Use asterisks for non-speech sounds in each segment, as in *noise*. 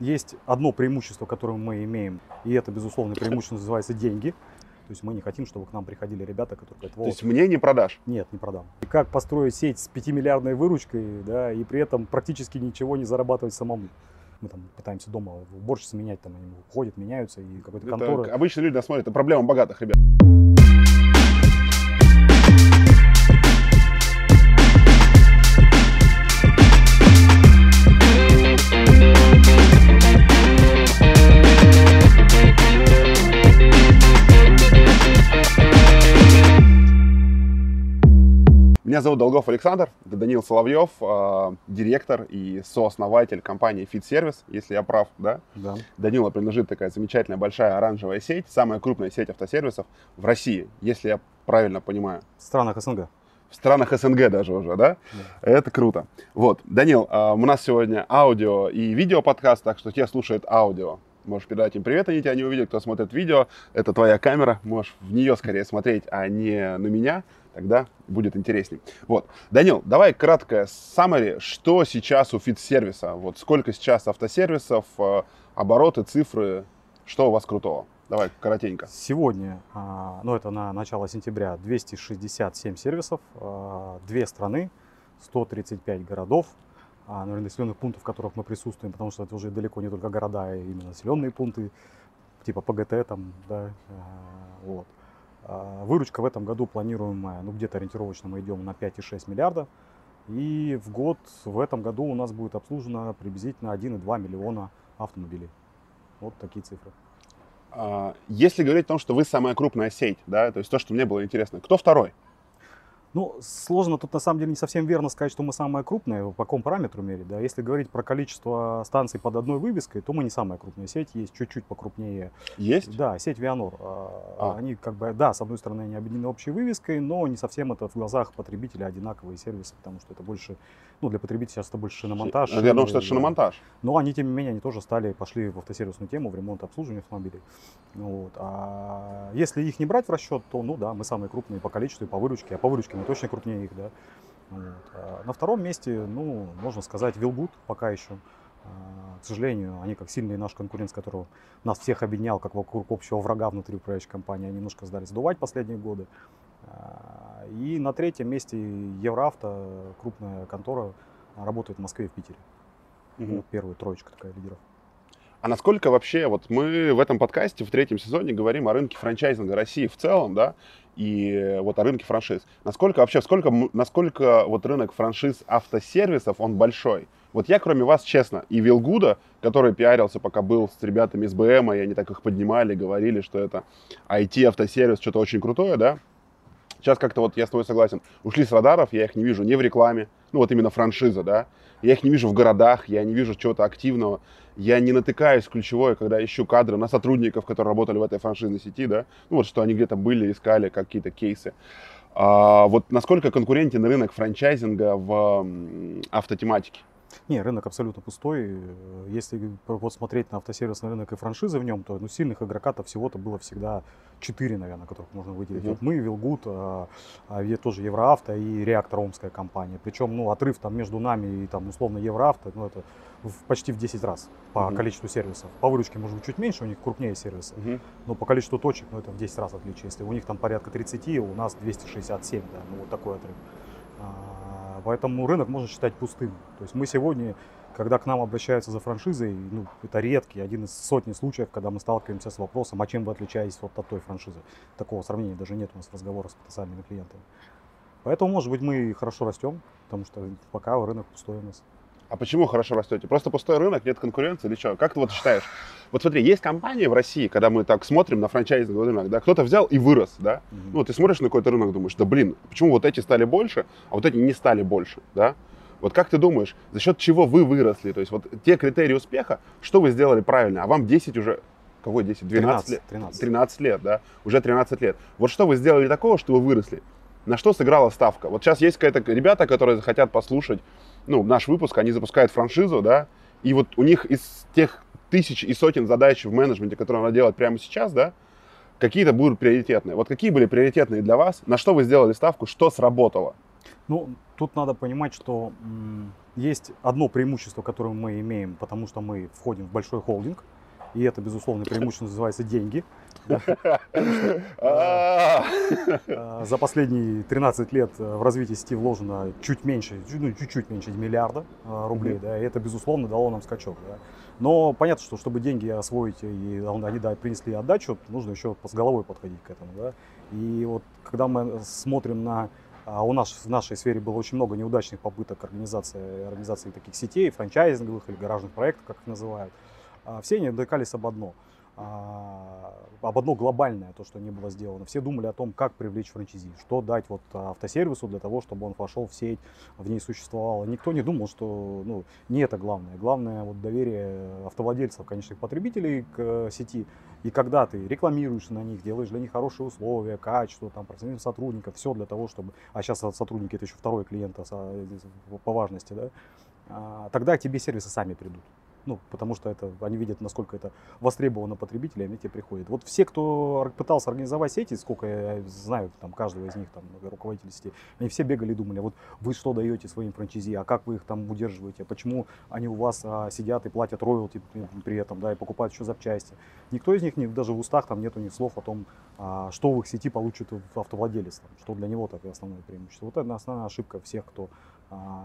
есть одно преимущество, которое мы имеем, и это, безусловно, преимущество называется деньги. То есть мы не хотим, чтобы к нам приходили ребята, которые говорят, То есть мне не продашь? Нет, не продам. И как построить сеть с 5-миллиардной выручкой, да, и при этом практически ничего не зарабатывать самому. Мы там пытаемся дома уборщицы менять, там они ходят, меняются, и какой-то конторы. Обычно люди нас смотрят, это проблема богатых ребят. Меня зовут Долгов Александр, это Данил Соловьев, э, директор и сооснователь компании Fit Service, если я прав, да? Да. Данила принадлежит такая замечательная большая оранжевая сеть, самая крупная сеть автосервисов в России, если я правильно понимаю. В странах СНГ. В странах СНГ даже уже, да? Да. Это круто. Вот, Данил, э, у нас сегодня аудио и видео подкаст, так что те слушают аудио. Можешь передать им привет, они тебя не увидят, кто смотрит видео. Это твоя камера, можешь в нее скорее смотреть, а не на меня. Тогда будет интересней. Вот. Данил, давай краткое summary, что сейчас у фит-сервиса? Вот сколько сейчас автосервисов, э, обороты, цифры, что у вас крутого? Давай коротенько. Сегодня, а, ну это на начало сентября, 267 сервисов, а, две страны, 135 городов, а, наверное, населенных пунктов, в которых мы присутствуем, потому что это уже далеко не только города, а именно населенные пункты, типа ПГТ там, да, вот. А, Выручка в этом году планируемая, ну где-то ориентировочно мы идем на 5,6 миллиарда. И в год, в этом году у нас будет обслужено приблизительно 1,2 миллиона автомобилей. Вот такие цифры. А, Если говорить о том, что вы самая крупная сеть, да, то есть то, что мне было интересно, кто второй? Ну, сложно тут на самом деле не совсем верно сказать, что мы самая крупная, по какому параметру мерить. Да? Если говорить про количество станций под одной вывеской, то мы не самая крупная сеть, есть чуть-чуть покрупнее. Есть? Да, сеть Вианор. А, А. Они как бы, да, с одной стороны, они объединены общей вывеской, но не совсем это в глазах потребителя одинаковые сервисы, потому что это больше, ну, для потребителя сейчас это больше шиномонтаж. Я думал, что это шиномонтаж. Но они, тем не менее, они тоже стали, пошли в автосервисную тему, в ремонт обслуживание автомобилей. Ну Вот. А если их не брать в расчет, то, ну да, мы самые крупные по количеству и по выручке, а по выручке мы точно крупнее их, да. Вот. А на втором месте, ну, можно сказать, Вилгуд пока еще. А, К сожалению, они как сильный наш конкурент, с которого нас всех объединял, как вокруг общего врага внутри управляющей компании, они немножко сдали сдувать последние годы. А, И на третьем месте Евроавто, крупная контора, работает в Москве и в Питере. Мгм. Вот первая троечка такая лидеров. А насколько вообще, вот мы в этом подкасте в третьем сезоне говорим о рынке франчайзинга России в целом, да, и вот о рынке франшиз. Насколько вообще, сколько, насколько вот рынок франшиз автосервисов, он большой? Вот я, кроме вас, честно, и Вилгуда, который пиарился, пока был с ребятами из БМ, и они так их поднимали, говорили, что это IT-автосервис, что-то очень крутое, да, Сейчас как-то вот я с тобой согласен. Ушли с радаров, я их не вижу ни в рекламе, ну вот именно франшиза, да. Я их не вижу в городах, я не вижу чего-то активного. Я не натыкаюсь ключевое, когда ищу кадры на сотрудников, которые работали в этой франшизной сети, да. Ну вот что они где-то были, искали какие-то кейсы. А, вот насколько конкурентен рынок франчайзинга в автотематике? Не, рынок абсолютно пустой. Э, Если вот смотреть на автосервисный рынок и франшизы в нем, то ну, сильных игроков всего-то было всегда 4, наверное, которых можно выделить. Мгм. Вот мы, Вилгуд, а, а, тоже Евроавто и Реактор Омская компания. Причем, ну, отрыв там между нами и там условно Евроавто, ну, это в- почти в 10 раз по Мгм. количеству сервисов. По выручке, может быть, чуть меньше, у них крупнее сервисы. Но по количеству точек, ну, это в 10 раз отличие. Если у них там порядка 30, у нас 267, да, ну, вот такой отрыв. А, Поэтому рынок можно считать пустым. То есть мы сегодня, когда к нам обращаются за франшизой, ну, это редкий, один из сотни случаев, когда мы сталкиваемся с вопросом, а чем вы отличаетесь вот от той франшизы. Такого сравнения даже нет у нас разговора с потенциальными клиентами. Поэтому, может быть, мы хорошо растем, потому что пока рынок пустой у нас. А почему хорошо растете? Просто пустой рынок, нет конкуренции или что? Как ты вот считаешь? Вот смотри, есть компании в России, когда мы так смотрим на франчайзинговый рынок, да, кто-то взял и вырос, да, Мгм. ну, ты смотришь на какой-то рынок, думаешь, да блин, почему вот эти стали больше, а вот эти не стали больше, да? Вот как ты думаешь, за счет чего вы выросли? То есть вот те критерии успеха, что вы сделали правильно, а вам 10 уже, какой 10? 12 лет? 13. 13 лет, да? Уже 13 лет. Вот что вы сделали такого, что вы выросли? На что сыграла ставка? Вот сейчас есть какая-то ребята, которые захотят послушать, ну, наш выпуск, они запускают франшизу, да, и вот у них из тех тысяч и сотен задач в менеджменте, которые надо делать прямо сейчас, да, какие-то будут приоритетные. Вот какие были приоритетные для вас? На что вы сделали ставку? Что сработало? Ну, тут надо понимать, что есть одно преимущество, которое мы имеем, потому что мы входим в большой холдинг, и это, безусловно, преимущество называется деньги. Э, *laughs* За последние 13 лет э, в развитие сети вложено чуть меньше, ну, чуть-чуть меньше миллиарда э, рублей, да, и это, безусловно, дало нам скачок. да. Но понятно, что чтобы деньги освоить и он- они да, принесли отдачу, нужно еще с головой подходить к этому. Да. И вот когда мы смотрим на а у нас в нашей сфере было очень много неудачных попыток организации, организации таких сетей, франчайзинговых или гаражных проектов, как их называют. А, Все они докались об одно. А, об одно глобальное, то, что не было сделано. Все думали о том, как привлечь франчайзи, что дать вот автосервису для того, чтобы он вошел в сеть, в ней существовал. Никто не думал, что ну, не это главное. Главное вот доверие автовладельцев, конечных потребителей к э, сети. И когда ты рекламируешься на них, делаешь для них хорошие условия, качество, там, профессиональных сотрудников, все для того, чтобы... А сейчас сотрудники это еще второй клиент а, по важности, да? А, Тогда тебе сервисы сами придут. Ну, потому что это, они видят, насколько это востребовано потребителями, тебе приходят. Вот все, кто пытался организовать сети, сколько я знаю, там, каждого из них, там, руководителей сетей, они все бегали и думали, вот вы что даете своим франчайзи, а как вы их там удерживаете, почему они у вас а, сидят и платят роялти при- этом, да, и покупают еще запчасти. Никто из них, не, даже в устах там нет у них слов о том, а, что в их сети получит автовладелец, там, что для него так основное преимущество. Вот это основная ошибка всех, кто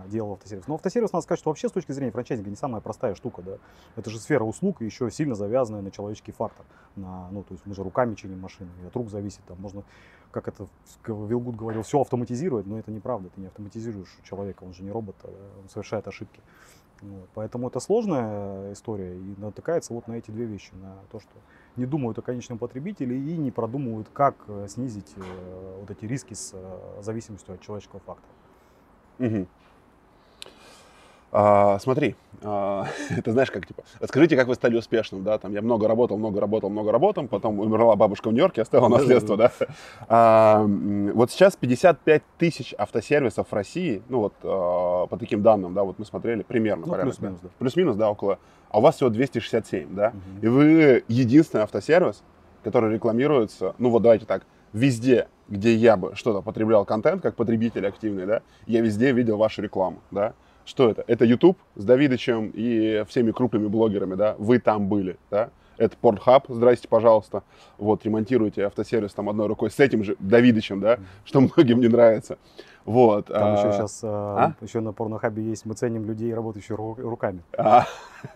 делал автосервис. Но автосервис, надо сказать, что вообще с точки зрения франчайзинга не самая простая штука, да. Это же сфера услуг еще сильно завязанная на человеческий фактор. На, ну, то есть мы же руками чиним машины, от рук зависит, там можно, как это Вилгуд говорил, все автоматизировать, но это неправда, ты не автоматизируешь человека, он же не робот, а он совершает ошибки. Вот. Поэтому это сложная история и натыкается вот на эти две вещи, на то, что не думают о конечном потребителе и не продумывают, как э, снизить э, вот эти риски с э, зависимостью от человеческого фактора. Мгм. А, смотри, а, *laughs* это знаешь, как типа, расскажите, как вы стали успешным, да, там, я много работал, много работал, много работал, потом умерла бабушка в Нью-Йорке, оставила наследство, да. А, вот сейчас 55 тысяч автосервисов в России, ну вот а, по таким данным, да, вот мы смотрели примерно. Ну, плюс-минус, да. Плюс-минус, да, около. А у вас всего 267, да? Мгм. И вы единственный автосервис, который рекламируется, ну вот давайте так, везде, где я бы что-то потреблял контент, как потребитель активный, да, я везде видел вашу рекламу, да. Что это? Это YouTube с Давидычем и всеми крупными блогерами, да, вы там были, да. Это Pornhub, здрасте, пожалуйста. Вот, ремонтируйте автосервис там одной рукой с этим же Давидычем, да, что многим не нравится. Вот. Там еще а, сейчас а? еще на порнохабе есть, мы ценим людей, работающих ру- руками. А,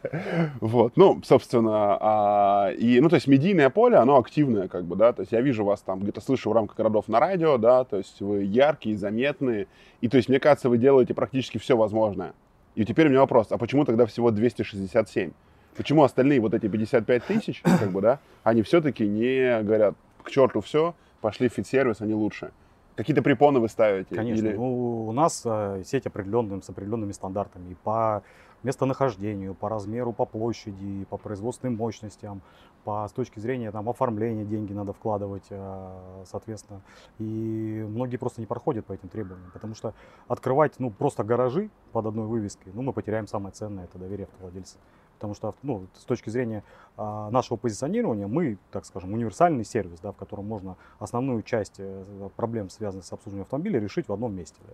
*laughs* Вот, ну, собственно, а, и, ну, то есть медийное поле, оно активное, как бы, да, то есть я вижу вас там, где-то слышу в рамках городов на радио, да, то есть вы яркие, заметные, и, то есть, мне кажется, вы делаете практически все возможное. И теперь у меня вопрос, а почему тогда всего 267? Почему остальные вот эти 55 тысяч, *coughs* как бы, да, они все-таки не говорят, к черту все, пошли в фит-сервис, они лучше? Какие-то препоны вы ставите? Конечно. Или- Ну, у нас э, сеть определенным, с определенными стандартами и по местонахождению, по размеру, по площади, по производственным мощностям, по с точки зрения там, оформления деньги надо вкладывать, э, соответственно. И многие просто не проходят по этим требованиям, потому что открывать ну, просто гаражи под одной вывеской, ну, мы потеряем самое ценное, это доверие автовладельца. Потому что ну, с точки зрения а, нашего позиционирования мы, так скажем, универсальный сервис, да, в котором можно основную часть э, проблем, связанных с обслуживанием автомобиля, решить в одном месте. да.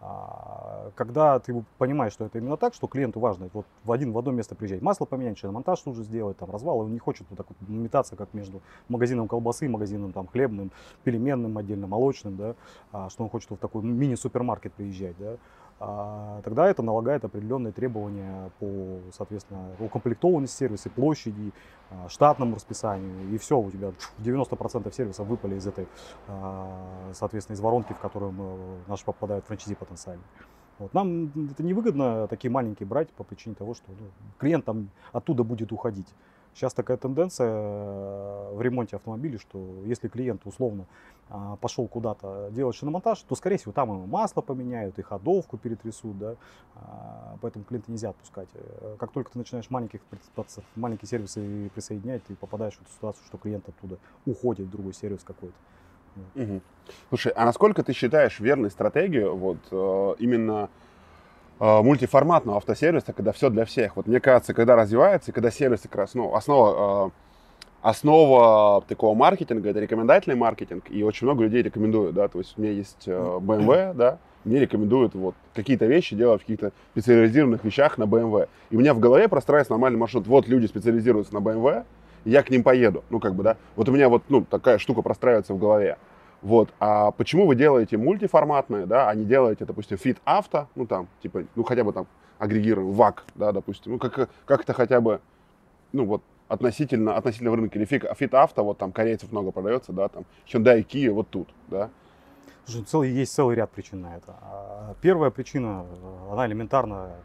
А, Когда ты понимаешь, что это именно так, что клиенту важно вот в один в одно место приезжать, масло поменять, шиномонтаж тут же сделать, там развал, он не хочет вот так вот метаться, как между магазином колбасы, магазином там хлебным, пельменным отдельно, молочным, да, а, что он хочет в такой мини-супермаркет приезжать, да, тогда это налагает определенные требования по, соответственно, укомплектованности сервиса, площади, а, штатному расписанию, и все, у тебя 90% сервисов выпали из этой, а, соответственно, из воронки, в которую мы- наши попадают франчайзи потенциально. Вот. Нам это невыгодно такие маленькие брать по причине того, что ну, клиент там оттуда будет уходить. Сейчас такая тенденция э, в ремонте автомобилей, что если клиент условно а, пошел куда-то делать шиномонтаж, то, скорее всего, там ему масло поменяют, и ходовку перетрясут, да, А, поэтому клиента нельзя отпускать. Э, Как только ты начинаешь маленьких, маленькие сервисы присоединять, ты попадаешь в эту ситуацию, что клиент оттуда уходит в другой сервис какой-то. Мгм. Слушай, а насколько ты считаешь верной стратегию вот э, именно мультиформатного автосервиса, когда все для всех? Вот мне кажется, когда развивается, и когда сервис как раз, ну, основа, э, основа такого маркетинга, это рекомендательный маркетинг, и очень много людей рекомендуют, да, то есть у меня есть э, BMW, да, мне рекомендуют вот какие-то вещи делать в каких-то специализированных вещах на BMW. И у меня в голове простраивается нормальный маршрут. Вот люди специализируются на BMW, я к ним поеду. Ну, как бы, да. Вот у меня вот, ну, такая штука простраивается в голове. Вот. А почему вы делаете мультиформатные, да, а не делаете, допустим, Fit Auto, ну, там, типа, ну, хотя бы там агрегируем ВАК, да, допустим, ну, как, как-то хотя бы, ну, вот, относительно, относительно в рынке. Или Fit Auto, вот там корейцев много продается, да, там, Hyundai, Kia, вот тут, да. Слушай, целый, есть целый ряд причин на это. А, первая причина, она элементарная.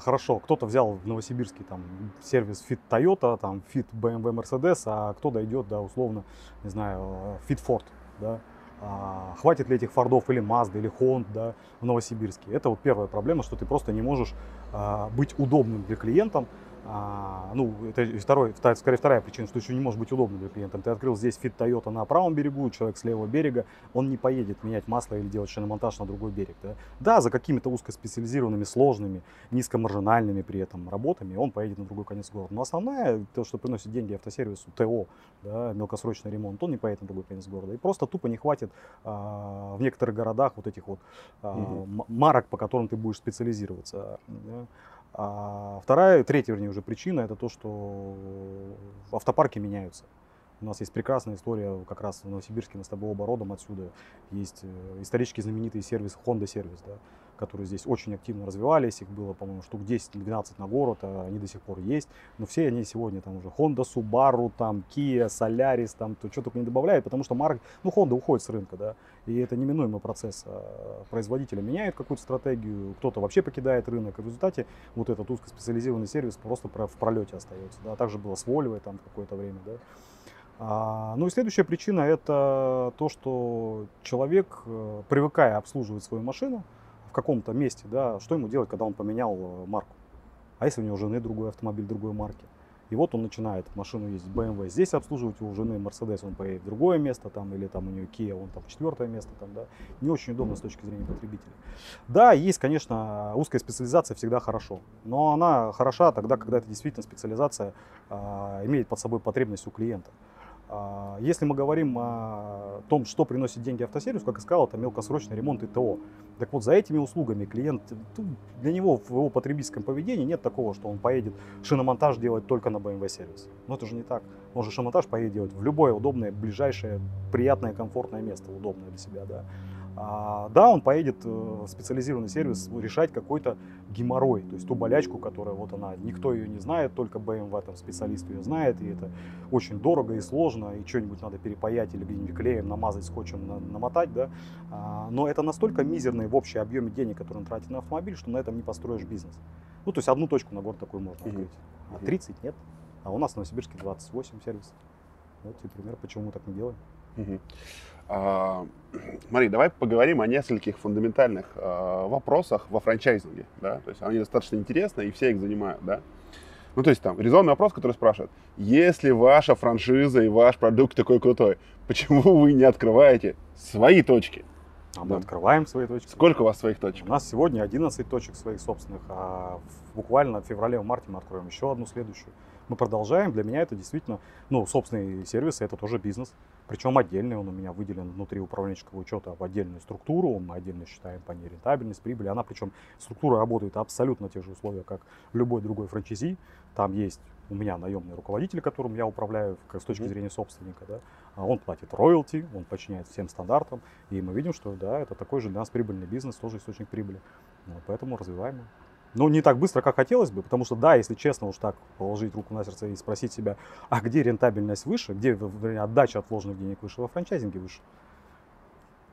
Хорошо, кто-то взял в Новосибирске там сервис Fit Toyota, там Fit BMW Mercedes, а кто-то идет, да, условно, не знаю, Fit Ford, да. А, хватит ли этих Фордов или Mazda или Honda да, в Новосибирске? Это вот первая проблема, что ты просто не можешь а, быть удобным для клиентам, а, ну, это второй, вторая, скорее вторая причина, что еще не может быть удобно для клиента. Ты открыл здесь фит Toyota на правом берегу, человек с левого берега, он не поедет менять масло или делать шиномонтаж на другой берег. Да, да за какими-то узкоспециализированными, сложными, низкомаржинальными при этом работами он поедет на другой конец города. Но основная, то, что приносит деньги автосервису, ТО, да, мелкосрочный ремонт, он не поедет на другой конец города. И просто тупо не хватит а, в некоторых городах вот этих вот а, угу. марок, по которым ты будешь специализироваться. Да. А вторая, третья, вернее, уже причина, это то, что автопарки меняются. У нас есть прекрасная история, как раз в Новосибирске, мы с тобой оба родом отсюда. Есть э, исторически знаменитый сервис Honda сервис, да, которые здесь очень активно развивались. Их было, по-моему, штук 10-12 на город, а они до сих пор есть. Но все они сегодня там уже Honda, Subaru, там, Kia, Solaris, там, то что только не добавляют, потому что марк, ну, Honda уходит с рынка, да, и это неминуемый процесс. А производители меняют какую-то стратегию, кто-то вообще покидает рынок, и в результате вот этот узкоспециализированный сервис просто в пролете остается, да. Также было с Volvo там какое-то время, да. А, ну и следующая причина это то, что человек, э, привыкая обслуживать свою машину, каком-то месте, да, что ему делать, когда он поменял э, марку? А если у него жены другой автомобиль другой марки? И вот он начинает машину ездить BMW, здесь обслуживать у жены Mercedes, он поедет в другое место там, или там у нее Kia, он там четвертое место там, да. Не очень удобно с точки зрения потребителя. Да, есть, конечно, узкая специализация всегда хорошо, но она хороша тогда, когда это действительно специализация а, имеет под собой потребность у клиента. А, если мы говорим о том, что приносит деньги автосервис, как я сказал, это мелкосрочный ремонт и ТО. Так вот, за этими услугами клиент, ну, для него в его потребительском поведении нет такого, что он поедет шиномонтаж делать только на BMW сервис. Но это же не так. Он же шиномонтаж поедет делать в любое удобное, ближайшее, приятное, комфортное место, удобное для себя. Да. А, да, он поедет э, в специализированный сервис решать какой-то геморрой, то есть ту болячку, которая вот она, никто ее не знает, только BMW там специалист ее знает, и это очень дорого и сложно, и что-нибудь надо перепаять или где-нибудь клеем намазать, скотчем намотать, да. А, но это настолько мизерный в общем объеме денег, который он тратит на автомобиль, что на этом не построишь бизнес. Ну, то есть одну точку на город такой можно открыть, а 30 нет. А у нас в Новосибирске 28 сервисов. Вот и пример, почему мы так не делаем. Угу. А, Мари, давай поговорим о нескольких фундаментальных а, вопросах во франчайзинге. Да? То есть они достаточно интересны, и все их занимают. Да? Ну, то есть там резонный вопрос, который спрашивает, если ваша франшиза и ваш продукт такой крутой, почему *laughs* вы не открываете свои точки? А мы открываем свои точки. Сколько у вас своих точек? У нас сегодня 11 точек своих собственных, а буквально в феврале, в марте мы откроем еще одну следующую мы продолжаем. Для меня это действительно, ну, собственные сервисы, это тоже бизнес. Причем отдельный, он у меня выделен внутри управленческого учета в отдельную структуру, мы отдельно считаем по ней рентабельность, прибыль. Она причем, структура работает абсолютно те же условия, как любой другой франчайзи. Там есть у меня наемный руководитель, которым я управляю как с точки зрения собственника, да, а он платит роялти, он подчиняется всем стандартам, и мы видим, что да, это такой же для нас прибыльный бизнес, тоже источник прибыли. Вот, поэтому развиваем его. Ну, не так быстро, как хотелось бы, потому что, да, если честно уж так положить руку на сердце и спросить себя, а где рентабельность выше, где отдача от вложенных денег выше, во франчайзинге выше.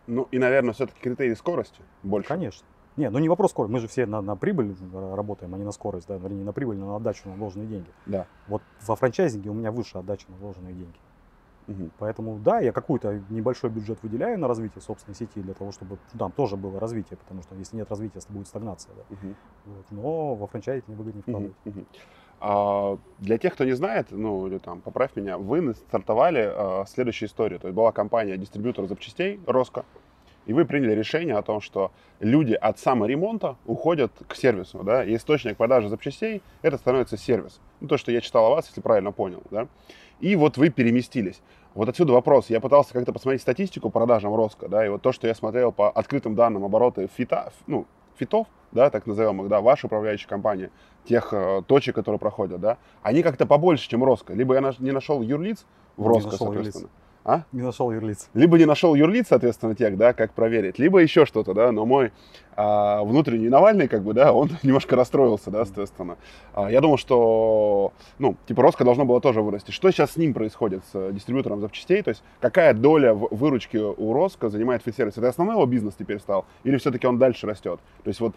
Ну, и, наверное, все-таки критерии скорости больше. Конечно. Не, ну не вопрос скорости. Мы же все на, на прибыль работаем, а не на скорость, да, вернее, не на прибыль, но на отдачу на вложенные деньги. Да. Вот во франчайзинге у меня выше отдача на вложенные деньги. Угу. Поэтому, да, я какой-то небольшой бюджет выделяю на развитие собственной сети для того, чтобы там тоже было развитие, потому что если нет развития, то будет стагнация. Да? Угу. Вот. Но во франчайзе не выгоднее вкладывать. Угу. Угу. А, для тех, кто не знает, ну или там, поправь меня, вы стартовали а, следующую историю. То есть была компания дистрибьютор запчастей Роско, и вы приняли решение о том, что люди от саморемонта уходят к сервису, да, и источник продажи запчастей – это становится сервис. Ну, то, что я читал о вас, если правильно понял, да. И вот вы переместились. Вот отсюда вопрос. Я пытался как-то посмотреть статистику продажам Роско, да, и вот то, что я смотрел по открытым данным обороты фита, ну, фитов, да, так называемых, да, ваша управляющая компания, тех э, точек, которые проходят, да, они как-то побольше, чем Роско. Либо я наш, не нашел юрлиц в Роско, соответственно. Юрлиц. А? Не нашел юрлиц. Либо не нашел юрлиц, соответственно, тех, да, как проверить, либо еще что-то, да, но мой а, внутренний Навальный, как бы, да, он *laughs* немножко расстроился, да, соответственно. А, я думал, что, ну, типа, Роско должно было тоже вырасти. Что сейчас с ним происходит, с дистрибьютором запчастей, то есть какая доля выручки у Роско занимает фитсервис? Это основной его бизнес теперь стал, или все-таки он дальше растет? То есть вот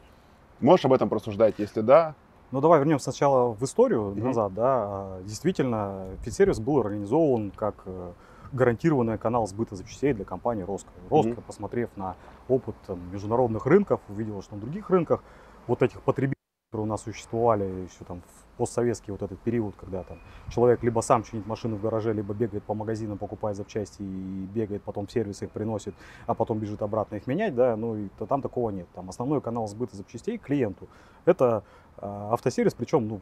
можешь об этом просуждать, если да, ну давай вернем сначала в историю mm-hmm. назад, да. А, действительно, фитсервис был организован как э, гарантированный канал сбыта запчастей для компании Роско. Роско, mm-hmm. посмотрев на опыт там, международных рынков, увидела, что на других рынках вот этих потребителей, которые у нас существовали еще там в постсоветский вот этот период, когда там человек либо сам чинит машину в гараже, либо бегает по магазинам, покупает запчасти и бегает потом в сервис их приносит, а потом бежит обратно их менять, да, ну и то, там такого нет. Там основной канал сбыта запчастей клиенту это э, автосервис, причем ну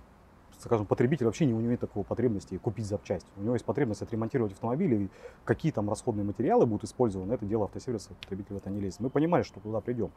скажем, потребитель вообще не имеет такого потребности купить запчасть. У него есть потребность отремонтировать автомобиль, и какие там расходные материалы будут использованы, это дело автосервиса, потребитель в это не лезет. Мы понимали, что туда придем.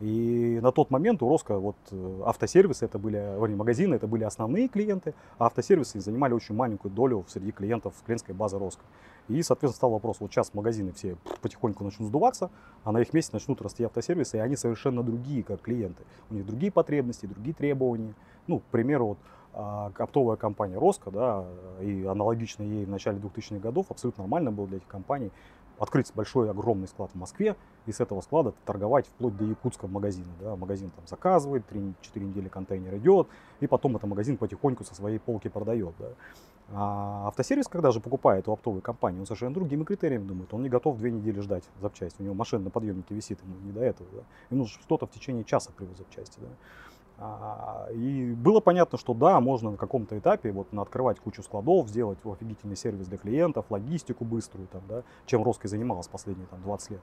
И на тот момент у Роско вот э, автосервисы, это были, вернее, магазины, это были основные клиенты, а автосервисы занимали очень маленькую долю среди клиентов клиентской базы Роско. И, соответственно, стал вопрос, вот сейчас магазины все потихоньку начнут сдуваться, а на их месте начнут расти автосервисы, и они совершенно другие, как клиенты. У них другие потребности, другие требования. Ну, к примеру, вот оптовая компания Роско, да, и аналогично ей в начале 2000-х годов абсолютно нормально было для этих компаний открыть большой огромный склад в Москве и с этого склада торговать вплоть до якутского магазина. Да. Магазин там заказывает, 3-4 недели контейнер идет, и потом этот магазин потихоньку со своей полки продает. Да. А автосервис, когда же покупает у оптовой компании, он совершенно другими критериями думает. Он не готов две недели ждать запчасти. У него машина на подъемнике висит, ему не до этого. Да. Ему нужно что-то в течение часа привозить запчасти. Да. А, и было понятно, что да, можно на каком-то этапе вот открывать кучу складов, сделать офигительный сервис для клиентов, логистику быструю, там, да, чем Роской занималась последние там, 20 лет.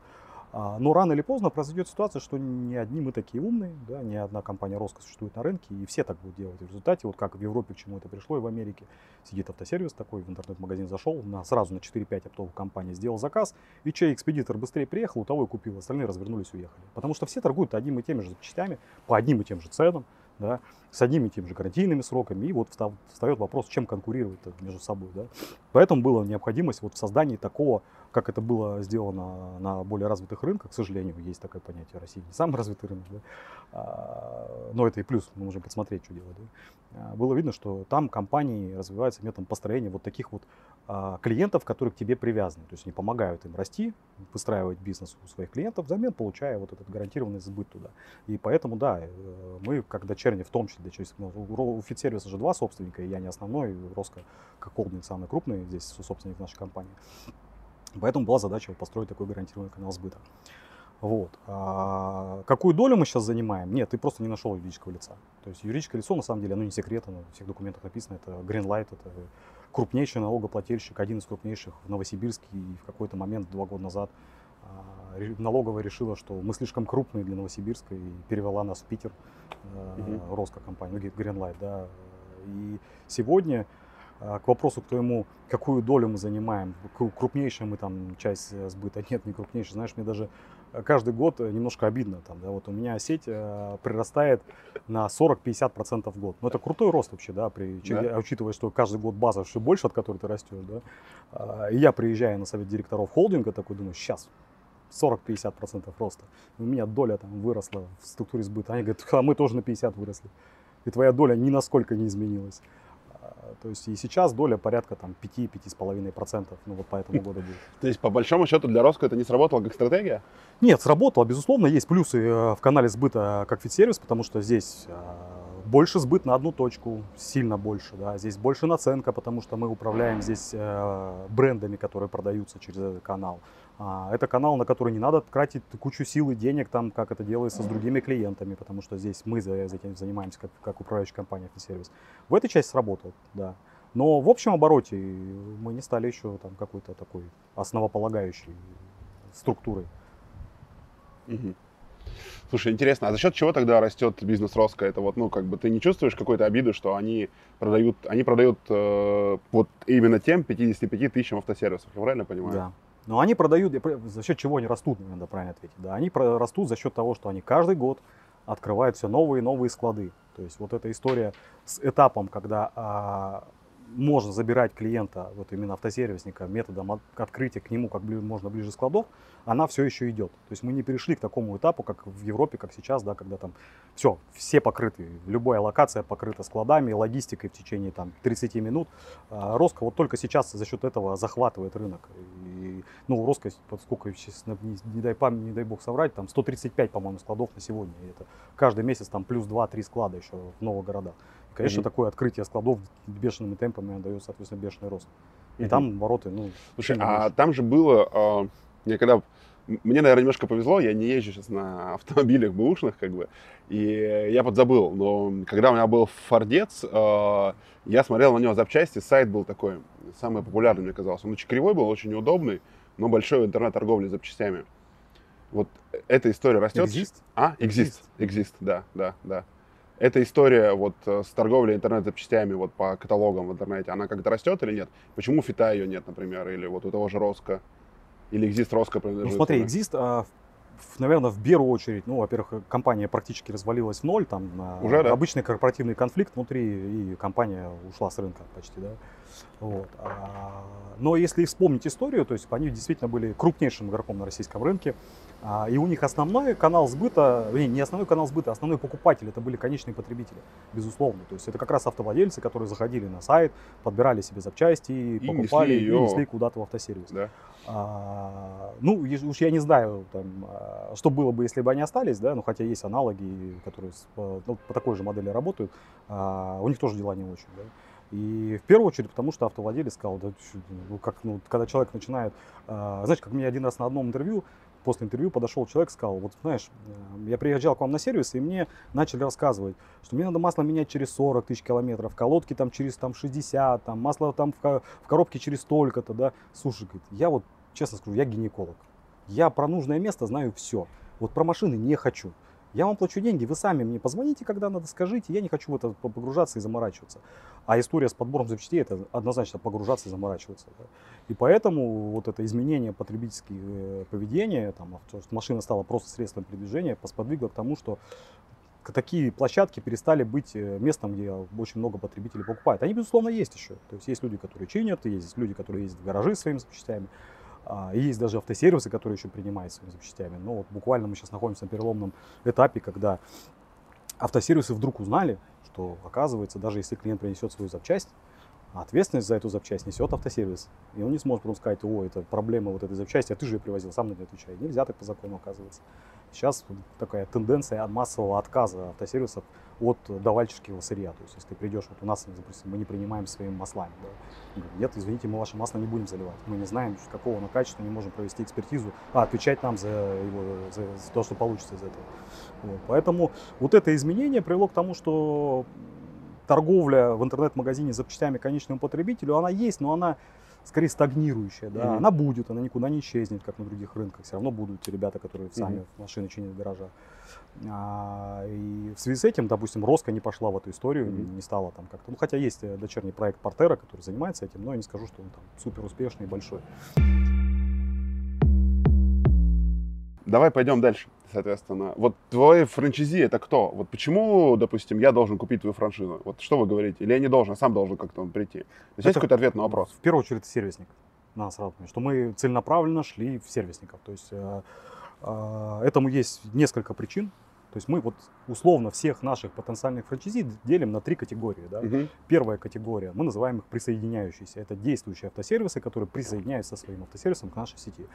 А, но рано или поздно произойдет ситуация, что не одни мы такие умные, да, не одна компания Роско существует на рынке, и все так будут делать. в результате, вот как в Европе к чему это пришло, и в Америке, сидит автосервис такой, в интернет-магазин зашел, на, сразу на 4-5 оптовых компаний сделал заказ, и чей экспедитор быстрее приехал, у того и купил, остальные развернулись и уехали. Потому что все торгуют одними и теми же запчастями, по одним и тем же ценам, да, с одними и теми же гарантийными сроками. И вот встает вопрос, чем конкурировать между собой. Да. Поэтому была необходимость вот в создании такого, как это было сделано на более развитых рынках, к сожалению, есть такое понятие России, не самый развитый рынок, да. а, но это и плюс, мы можем посмотреть, что делать. Да. А, было видно, что там компании развиваются методом построения вот таких вот а, клиентов, которые к тебе привязаны. То есть они помогают им расти, выстраивать бизнес у своих клиентов, взамен получая вот этот гарантированный сбыт туда. И поэтому, да, э, мы как дочерние, в том числе, для ну, у Фитсервиса же два собственника, и я не основной, Роско как холдинг самый крупный здесь собственник нашей компании. Поэтому была задача построить такой гарантированный канал сбыта. Вот. А какую долю мы сейчас занимаем? Нет, ты просто не нашел юридического лица. То есть юридическое лицо, на самом деле, оно не секрет, оно в всех документах написано. Это Greenlight, это крупнейший налогоплательщик, один из крупнейших в Новосибирске. И в какой-то момент, два года назад, а, налоговая решила, что мы слишком крупные для Новосибирска и перевела нас в Питер, угу. Роско компания, ну, Greenlight, да. И сегодня к вопросу к твоему, какую долю мы занимаем, крупнейшая мы там часть э, сбыта, *laughs* нет, не крупнейшая. Знаешь, мне даже каждый год немножко обидно. Там, да, вот у меня сеть э, прирастает на 40-50% в год. Но это крутой рост вообще, да, при, да. учитывая, что каждый год база все больше, от которой ты растешь. Да. А, и я приезжаю на совет директоров холдинга, такой думаю, сейчас 40-50% роста. У меня доля там выросла в структуре сбыта. Они говорят, а мы тоже на 50 выросли. И твоя доля ни насколько не изменилась. То есть и сейчас доля порядка там 5-5,5%, ну вот по этому *laughs* году будет. То есть по большому счету для Роско это не сработало как стратегия? Нет, сработало. Безусловно, есть плюсы э, в канале сбыта как фит-сервис, потому что здесь э, больше сбыт на одну точку, сильно больше. Да. Здесь больше наценка, потому что мы управляем здесь э, брендами, которые продаются через этот канал. А, это канал, на который не надо тратить кучу сил и денег, там, как это делается с другими клиентами, потому что здесь мы за этим занимаемся, как, как управляющая компания сервис. В этой части сработал, да. Но в общем обороте мы не стали еще там какой-то такой основополагающей структурой. Мгм. Слушай, интересно, а за счет чего тогда растет бизнес Роско? Это вот, ну, как бы ты не чувствуешь какой-то обиды, что они продают, они продают э, вот именно тем 55 тысячам автосервисов, я правильно понимаю? Да. Но они продают, за счет чего они растут, надо правильно ответить. Да, они растут за счет того, что они каждый год открывают все новые и новые склады. То есть вот эта история с этапом, когда а, можно забирать клиента, вот именно автосервисника, методом от- открытия к нему как можно ближе складов, она все еще идет. То есть мы не перешли к такому этапу, как в Европе, как сейчас, да, когда там все, все покрыты, любая локация покрыта складами, логистикой в течение там 30 минут. А, Роско вот только сейчас за счет этого захватывает рынок. И, ну, Роско, вот сколько, сейчас, не, не дай память, не дай бог соврать, там 135, по-моему, складов на сегодня. И это каждый месяц там плюс 2-3 склада еще в новых городах. Конечно, Мгм. такое открытие складов бешеными темпами дает, соответственно, бешеный рост. И Мгм. там обороты, ну, Слушай, а больше. там же было, э, я когда, мне, наверное, немножко повезло, я не езжу сейчас на *laughs* автомобилях бэушных, как бы, и я подзабыл, но когда у меня был Фордец, э, я смотрел на него запчасти, сайт был такой, самый популярный, мне казалось. Он очень кривой был, очень удобный, но большой интернет-торговли запчастями. Вот эта история растет. Exist? А, Exist, Exist, да, да, да. Эта история вот э, с торговлей интернет-запчастями вот по каталогам в интернете, она как-то растет или нет? Почему Фита ее нет, например, или вот у того же Роско? Или Exist Роско Ну, принадлежит? смотри, уже? Exist, а, в- наверное, в первую очередь, ну, во-первых, компания практически развалилась в ноль, там а, Уже, да? обычный корпоративный конфликт внутри, и компания ушла с рынка почти, да. Вот. А, Но если вспомнить историю, то есть они действительно были крупнейшим игроком на российском рынке, а, и у них основной канал сбыта, не, не основной канал сбыта, а основной покупатель это были конечные потребители, безусловно. То есть это как раз автовладельцы, которые заходили на сайт, подбирали себе запчасти, И покупали несли и её. несли куда-то в автосервис. Да. А, ну, уж я не знаю, там, что было бы, если бы они остались, да, ну, хотя есть аналоги, которые ну, по такой же модели работают, а, у них тоже дела не очень, да. И в первую очередь, потому что автовладелец сказал, да, ну, как, ну, когда человек начинает, а, знаешь, как мне один раз на одном интервью, после интервью подошел человек сказал, вот знаешь, э, я приезжал к вам на сервис, и мне начали рассказывать, что мне надо масло менять через 40 тысяч километров, колодки там через там, 60, там, масло там в, в коробке через столько-то, да. Слушай, говорит, я вот, честно скажу, я гинеколог. Я про нужное место знаю все. Вот про машины не хочу. Я вам плачу деньги, вы сами мне позвоните, когда надо, скажите. Я не хочу в это погружаться и заморачиваться. А история с подбором запчастей это однозначно погружаться и заморачиваться. да. И поэтому вот это изменение потребительского э, поведения, там, авто- что машина стала просто средством передвижения, посподвигло к тому, что такие площадки перестали быть э, местом, где очень много потребителей покупают. Они, безусловно, есть еще. То есть есть люди, которые чинят, есть люди, которые ездят в гаражи своими запчастями. А, есть даже автосервисы, которые еще принимают своими запчастями. Но вот буквально мы сейчас находимся на переломном этапе, когда автосервисы вдруг узнали, что оказывается, даже если клиент принесет свою запчасть, ответственность за эту запчасть несет автосервис. И он не сможет потом сказать, о, это проблема вот этой запчасти, а ты же ее привозил, сам на нее отвечай. Нельзя так по закону, оказывается. Сейчас такая тенденция массового отказа автосервисов от давальческого сырья. То есть, если ты придешь, вот у нас, допустим, мы не принимаем своими маслами. Да? Нет, извините, мы ваше масло не будем заливать. Мы не знаем, какого оно качества, не можем провести экспертизу, а отвечать нам за, его, за, за то, что получится из этого. Вот. Поэтому вот это изменение привело к тому, что торговля в интернет-магазине запчастями конечному потребителю, она есть, но она скорее стагнирующая, да, Мгм. она будет, она никуда не исчезнет, как на других рынках, все равно будут те ребята, которые сами Мгм. машины чинят в гаражах. А, и в связи с этим, допустим, Роско не пошла в эту историю, не- Мгм. не стала там как-то, ну, хотя есть э, дочерний проект Портера, который занимается этим, но я не скажу, что он там супер успешный и большой. Давай пойдем дальше, соответственно. Вот твой франчайзи это кто? Вот почему, допустим, я должен купить твою франшизу? Вот что вы говорите? Или я не должен, а сам должен как-то он прийти? То есть есть какой-то ответ на вопрос? В первую очередь, сервисник. Надо сразу понять, что мы целенаправленно шли в сервисников. То есть э, э, этому есть несколько причин. То есть мы вот условно всех наших потенциальных франчайзи делим на три категории. Да? Мгм. Первая категория, мы называем их присоединяющиеся. Это действующие автосервисы, которые присоединяются своим автосервисом к нашей сети.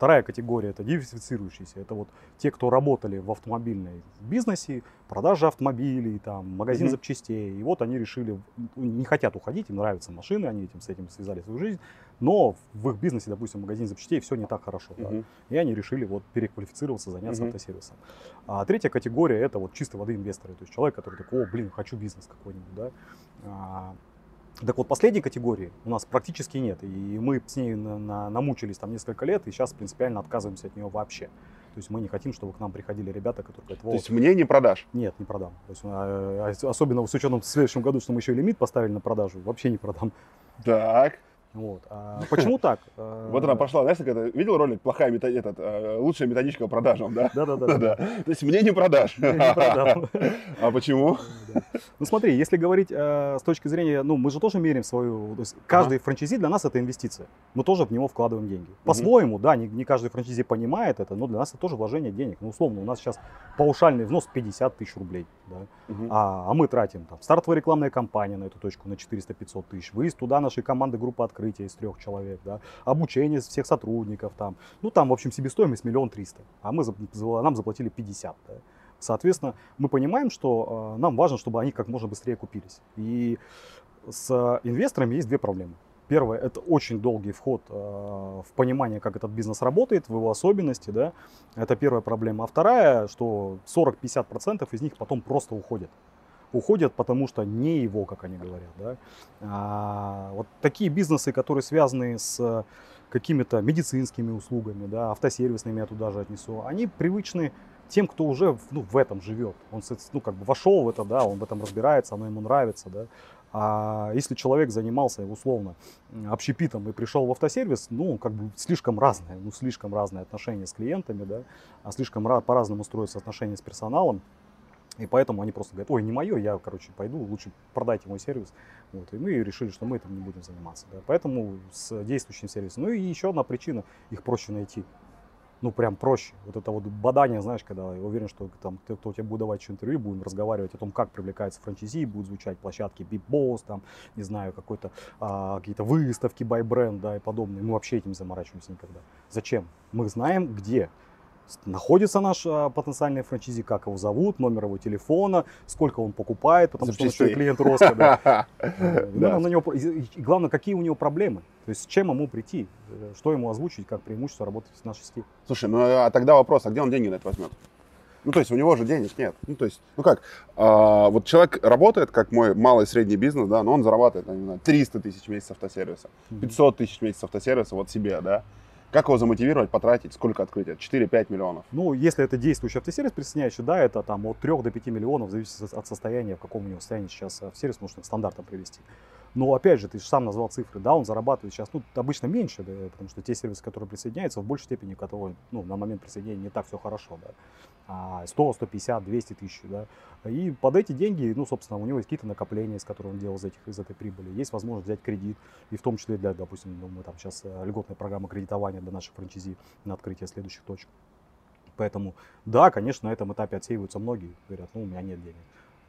Вторая категория это диверсифицирующиеся. Это вот те, кто работали в автомобильной бизнесе, продажа автомобилей, там, магазин Мгм. запчастей. И вот они решили, ну, не хотят уходить, им нравятся машины, они этим, с этим связали свою жизнь. Но в их бизнесе, допустим, магазин запчастей, все не так хорошо. да. Мгм. И они решили вот переквалифицироваться, заняться Мгм. автосервисом. А третья категория это вот чистой воды инвесторы. То есть человек, который такой, о, блин, хочу бизнес какой-нибудь, да. Так вот, последней категории у нас практически нет. И мы с ней на- на- намучились там несколько лет, и сейчас принципиально отказываемся от нее вообще. То есть мы не хотим, чтобы к нам приходили ребята, которые говорят, То вот, есть мне не продашь. нет, не продам. То есть, а, а, особенно с учетом в следующем году, что мы еще и лимит поставили на продажу, вообще не продам. Так. Вот. А *laughs* почему так? Вот она пошла, знаешь, это, видел ролик «Плохая мета- этот, э, лучшая методичка по продажам», да? Да-да-да. *laughs* Да. То есть мне не продам. *laughs* А почему? Ну смотри, если говорить э, с точки зрения, ну мы же тоже меряем свою, то есть каждый франчайзи для нас это инвестиция. Мы тоже в него вкладываем деньги. По-своему, да, не, каждый франчайзи понимает это, но для нас это тоже вложение денег. Ну условно, у нас сейчас паушальный взнос 50 тысяч рублей, да. А, а мы тратим там стартовая рекламная кампания на эту точку на 400-500 тысяч, выезд туда нашей команды группы открытия из трех человек, да, обучение всех сотрудников там, ну там в общем себестоимость миллион триста, а мы, нам заплатили 50, да. Соответственно, мы понимаем, что э, нам важно, чтобы они как можно быстрее купились. И с инвесторами есть две проблемы. Первое – это очень долгий вход э, в понимание, как этот бизнес работает, в его особенности, да. Это первая проблема. А вторая, что 40-50% из них потом просто уходят. Уходят, потому что не его, как они говорят, да. А, вот такие бизнесы, которые связаны с какими-то медицинскими услугами, да, автосервисными я туда же отнесу, они привычны тем, кто уже ну, в этом живет. Он ну, как бы вошел в это, да, он в этом разбирается, оно ему нравится, да. А если человек занимался условно общепитом и пришел в автосервис, ну, как бы слишком разное, ну, слишком разные отношения с клиентами, да, а слишком ра- по-разному строятся отношения с персоналом. И поэтому они просто говорят, ой, не мое, я, короче, пойду, лучше продайте мой сервис. Вот, и мы решили, что мы этим не будем заниматься. Да. Поэтому с действующим сервисом. Ну и еще одна причина, их проще найти. Ну, прям проще. Вот это вот бадание, знаешь, когда я уверен, что там те, кто тебе будет давать еще интервью, будем разговаривать о том, как привлекается франчайзи, будут звучать площадки Big Boss, там, не знаю, какой-то, а, какие-то выставки by brand, да, и подобные. Мы вообще этим заморачиваемся никогда. Зачем? Мы знаем, где находится наш а, потенциальный франчайзи, как его зовут, номер его телефона, сколько он покупает, потому что он еще и Запчастей. клиент роста. *laughs* да. Да. на него и, главное, какие у него проблемы. То есть с чем ему прийти, э, что ему озвучить, как преимущество работать в нашей сети. Слушай, ну а тогда вопрос, а где он деньги на это возьмет? Ну, то есть у него же денег нет. Ну, то есть, ну как, а, вот человек работает, как мой малый и средний бизнес, да, но он зарабатывает, не знаю, 300 тысяч в месяц автосервиса, 500 тысяч в месяц автосервиса вот себе, да. Как его замотивировать, потратить, сколько открыть? 4-5 миллионов. Ну, если это действующий автосервис присоединяющий, да, это там от 3 до 5 миллионов, зависит от состояния, в каком у него состоянии сейчас автосервис, можно стандартом привести. Но опять же, ты же сам назвал цифры, да, он зарабатывает сейчас, ну, обычно меньше, да, потому что те сервисы, которые присоединяются, в большей степени, у которого, ну, на момент присоединения не так все хорошо, да, А 100, 150, 200 тысяч, да, и под эти деньги, ну, собственно, у него есть какие-то накопления, с которых он делал из, этих, из этой прибыли, есть возможность взять кредит, и в том числе для, допустим, ну, мы там сейчас э, льготная программа кредитования для наших франчайзи на открытие следующих точек. Поэтому, да, конечно, на этом этапе отсеиваются многие. Говорят, ну, у меня нет денег.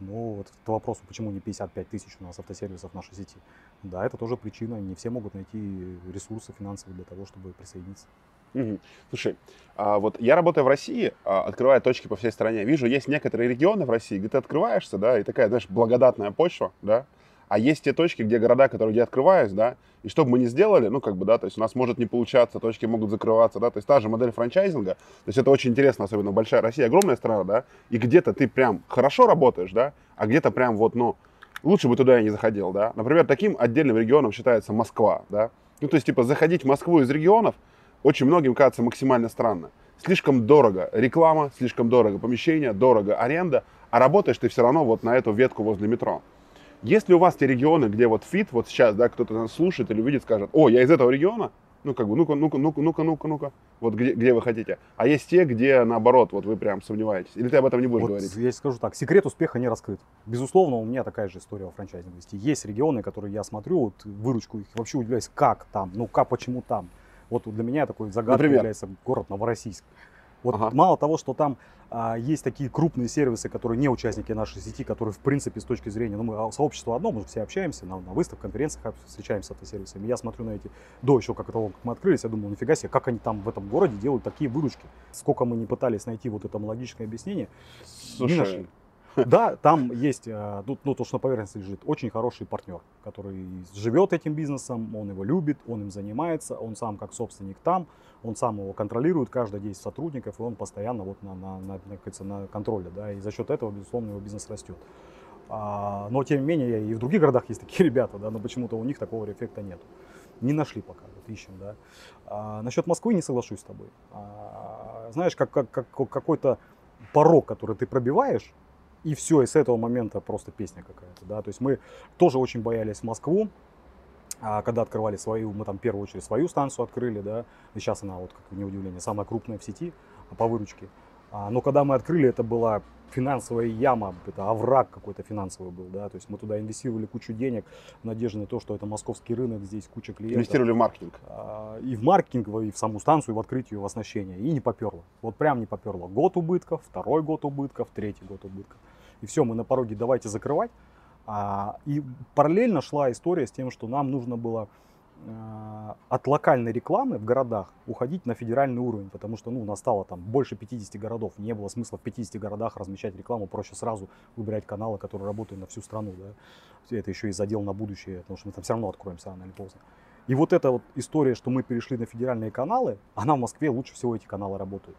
Ну, вот к вопросу, почему не 55 тысяч у нас автосервисов в нашей сети. Да, это тоже причина. Не все могут найти ресурсы финансовые для того, чтобы присоединиться. Мгм. Слушай, а вот я работаю в России, а, открывая точки по всей стране, вижу, есть некоторые регионы в России, где ты открываешься, да, и такая, знаешь, благодатная почва, да, а есть те точки, где города, которые я открываюсь, да, и что бы мы ни сделали, ну, как бы, да, то есть у нас может не получаться, точки могут закрываться, да, то есть та же модель франчайзинга, то есть это очень интересно, особенно большая Россия, огромная страна, да, и где-то ты прям хорошо работаешь, да, а где-то прям вот, ну, лучше бы туда я не заходил, да. Например, таким отдельным регионом считается Москва, да. Ну, то есть, типа, заходить в Москву из регионов очень многим кажется максимально странно. Слишком дорого реклама, слишком дорого помещение, дорого аренда, а работаешь ты все равно вот на эту ветку возле метро. Есть ли у вас те регионы, где вот фит, вот сейчас, да, кто-то нас слушает или увидит, скажет, о, я из этого региона, ну, как бы, ну-ка, ну-ка, ну-ка, ну-ка, ну-ка, ну-ка, вот где, где вы хотите. А есть те, где, наоборот, вот вы прям сомневаетесь. Или ты об этом не будешь Вот говорить? я скажу так, секрет успеха не раскрыт. Безусловно, у меня такая же история во франчайзинге. Есть регионы, которые я смотрю, вот выручку их вообще удивляюсь, как там, ну как, почему там. Вот для меня такой загадкой Например? является город Новороссийск. Вот Ага. мало того, что там а, есть такие крупные сервисы, которые не участники нашей сети, которые в принципе с точки зрения, ну мы а, сообщество одно, мы все общаемся на, на выставках, конференциях встречаемся с автосервисами. Я смотрю на эти, до еще как того, как мы открылись, я думал, нифига себе, как они там в этом городе делают такие выручки. Сколько мы не пытались найти вот это логичное объяснение, не нашли. Да, там есть, ну, ну, то, что на поверхности лежит, очень хороший партнер, который живет этим бизнесом, он его любит, он им занимается, он сам как собственник там, он сам его контролирует, каждое действие сотрудников, и он постоянно вот на, на, на, на, на контроле, да, и за счет этого, безусловно, его бизнес растет. А, но, тем не менее, и в других городах есть такие *laughs* ребята, да, но почему-то у них такого эффекта нет. Не нашли пока, вот ищем, да. А, насчет Москвы не соглашусь с тобой. А, знаешь, как, как, как какой-то порог, который ты пробиваешь, и все, и с этого момента просто песня какая-то, да, то есть мы тоже очень боялись Москву, а когда открывали свою, мы там в первую очередь свою станцию открыли, да, и сейчас она, вот, как не удивление, самая крупная в сети по выручке. А, но когда мы открыли, это была финансовая яма, это овраг какой-то финансовый был, да, то есть мы туда инвестировали кучу денег в надежде на то, что это московский рынок, здесь куча клиентов. Инвестировали в маркетинг. А, и в маркетинг, и в саму станцию, и в открытие, и в оснащение. И не поперло. Вот прям не поперло. Год убытков, второй год убытков, третий год убытков. И все, мы на пороге давайте закрывать. А, и параллельно шла история с тем, что нам нужно было от локальной рекламы в городах уходить на федеральный уровень, потому что ну, настало там больше 50 городов, не было смысла в 50 городах размещать рекламу, проще сразу выбирать каналы, которые работают на всю страну. Да? Это еще и задел на будущее, потому что мы там все равно откроемся рано или поздно. И вот эта вот история, что мы перешли на федеральные каналы, она в Москве лучше всего эти каналы работают.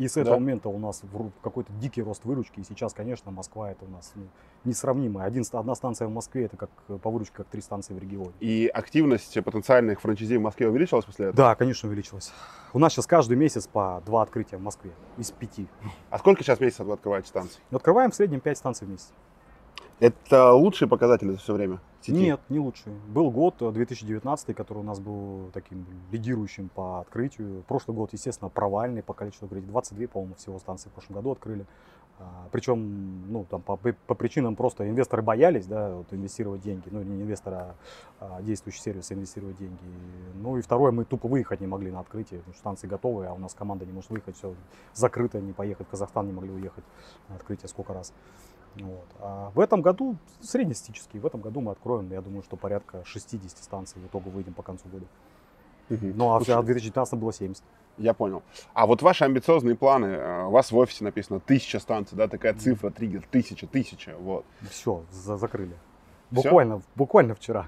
И с этого да. момента у нас какой-то дикий рост выручки. И сейчас, конечно, Москва это у нас ну, несравнимая. Один, одна станция в Москве это как по выручке, как три станции в регионе. И активность потенциальных франчайзи в Москве увеличилась после этого? Да, конечно, увеличилась. У нас сейчас каждый месяц по два открытия в Москве из пяти. А сколько сейчас месяцев вы открываете станций? Открываем в среднем пять станций в месяц. Это лучшие показатели за все время? Сети? Нет, не лучший. Был год 2019, э, который у нас был таким лидирующим по открытию. Прошлый год, естественно, провальный по количеству открытий. 22, по-моему, всего станций в прошлом году открыли. А, причем, ну, там, по, по причинам просто инвесторы боялись, да, вот, инвестировать деньги. Ну, не инвесторы, а, а действующий сервис инвестировать деньги. Ну и второе, мы тупо выехать не могли на открытие, потому что станции готовы, а у нас команда не может выехать, все закрыто, не поехать в Казахстан, не могли уехать на открытие сколько раз. Вот. А в этом году среднестатистический, в этом году мы откроем, я думаю, что порядка 60 станций в итоге выйдем по концу года. Угу. Ну, а в 2019 было 70. Я понял. А вот ваши амбициозные планы, э, у вас в офисе написано тысяча станций, да, такая цифра, триггер, тысяча, тысяча, вот. Все, за закрыли. Буквально, Все? буквально вчера.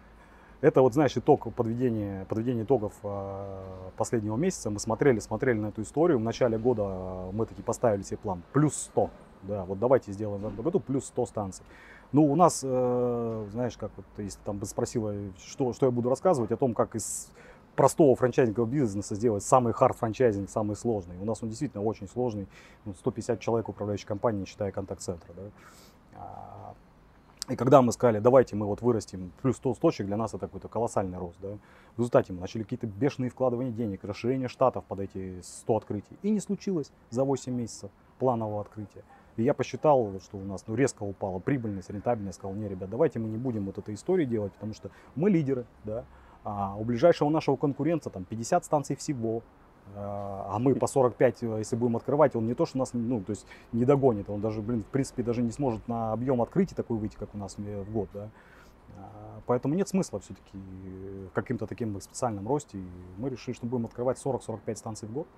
*laughs* Это вот, знаешь, итог подведения, подведения итогов э, последнего месяца. Мы смотрели, смотрели на эту историю. В начале года мы таки поставили себе план плюс 100 да, вот давайте сделаем в этом году плюс 100 станций. Ну, у нас, э, знаешь, как вот, если там бы спросила, что, что я буду рассказывать о том, как из простого франчайзингового бизнеса сделать самый хард франчайзинг, самый сложный. У нас он действительно очень сложный. 150 ну, человек управляющей компании, не считая контакт-центра. Да. А, и когда мы сказали, давайте мы вот вырастим плюс 100 точек, для нас это какой-то колоссальный рост. Да? В результате мы начали какие-то бешеные вкладывания денег, расширение штатов под эти 100 открытий. И не случилось за 8 месяцев планового открытия. И я посчитал, что у нас ну, резко упала прибыльность, рентабельность. Сказал, не, ребят, давайте мы не будем вот этой истории делать, потому что мы лидеры, да, а у ближайшего нашего конкурента там 50 станций всего, а, а мы по 45, если будем открывать, он не то, что нас, ну, то есть не догонит, он даже, блин, в принципе, даже не сможет на объем открытий такой выйти, как у нас в год, да. А, поэтому нет смысла все-таки каким-то таким специальном росте. Мы решили, что будем открывать 40-45 станций в год.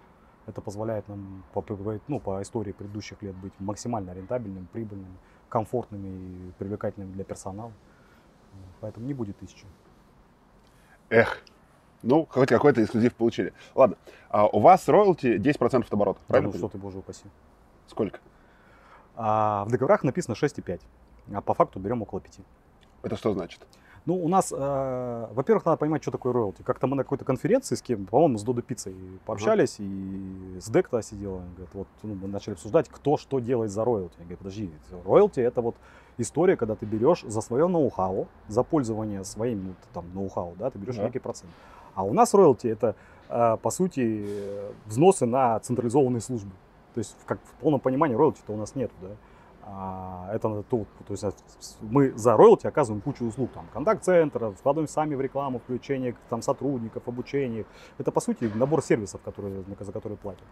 Это позволяет нам по, ну, по истории предыдущих лет быть максимально рентабельным, прибыльным, комфортными и привлекательными для персонала. Поэтому не будет тысячи. Эх, ну, хоть какой-то эксклюзив получили. Ладно, а у вас роялти 10% от оборота, правильно? Да, ну что ты, боже упаси. Сколько? А, в договорах написано 6,5, а по факту берем около 5. Это что значит? Ну, у нас, э, во-первых, надо понимать, что такое роялти. Как-то мы на какой-то конференции с кем, по-моему, с Додо Пиццей пообщались, uh-huh. и с Декта сидела, говорит, вот ну, мы начали обсуждать, кто что делает за роялти. Я говорю, подожди, роялти это вот история, когда ты берешь за свое ноу-хау, за пользование своим ну, там, ноу-хау, да, ты берешь uh-huh. некий процент. А у нас роялти это, э, по сути, взносы на централизованные службы. То есть, как в полном понимании, роялти-то у нас нету, да. А, это то, то есть мы за роялти оказываем кучу услуг, там, контакт-центр, вкладываем сами в рекламу, включение там, сотрудников, обучение. Это, по сути, набор сервисов, которые, за которые платят.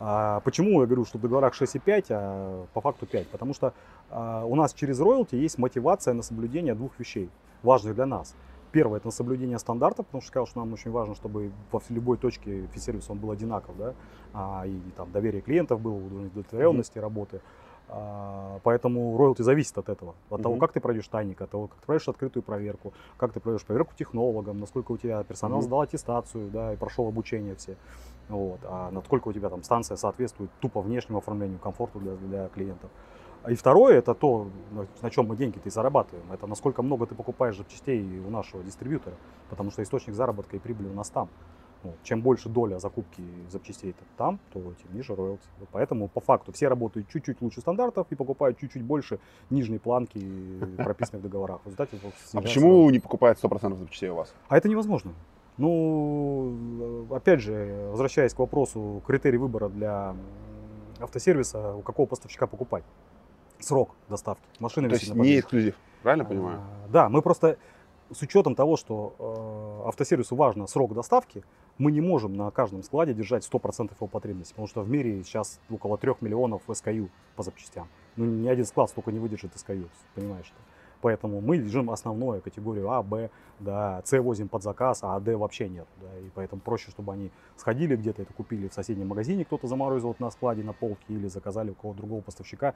А почему я говорю, что в договорах 6,5, а по факту 5? Потому что а, у нас через роялти есть мотивация на соблюдение двух вещей, важных для нас. Первое – это соблюдение стандартов, потому что сказал, что нам очень важно, чтобы во любой точке фи-сервиса он был одинаков, да, а, и там доверие клиентов было, удовлетворенности mm-hmm. работы. А, поэтому роялти зависит от этого, от того, как ты пройдешь тайник, от того, как ты пройдешь открытую проверку, как ты пройдешь проверку технологам, насколько у тебя персонал сдал аттестацию, да, и прошел обучение все, вот, а насколько у тебя там станция соответствует тупо внешнему оформлению, комфорту для, для клиентов. И второе, это то, на чем мы деньги-то и зарабатываем. Это насколько много ты покупаешь запчастей у нашего дистрибьютора, потому что источник заработка и прибыли у нас там. Ну, чем больше доля закупки запчастей там, то тем ниже роялти. Поэтому по факту все работают чуть-чуть лучше стандартов и покупают чуть-чуть больше нижней планки, прописанной в договорах. В результате А почему не покупают 100% запчастей у вас? А это невозможно. Ну, опять же, возвращаясь к вопросу критерий выбора для автосервиса, у какого поставщика покупать? Срок доставки. Машина То есть не эксклюзив, правильно понимаю? А, Да, мы просто с учетом того, что э, автосервису важно срок доставки, мы не можем на каждом складе держать 100% его потребностей, потому что в мире сейчас около 3 миллионов SKU по запчастям. Ну, ни один склад столько не выдержит SKU, понимаешь? что? Поэтому мы держим основное, категорию А, Б, да, С возим под заказ, а Д вообще нет. Да, и поэтому проще, чтобы они сходили где-то, это купили в соседнем магазине, кто-то заморозил на складе, на полке, или заказали у кого-то другого поставщика,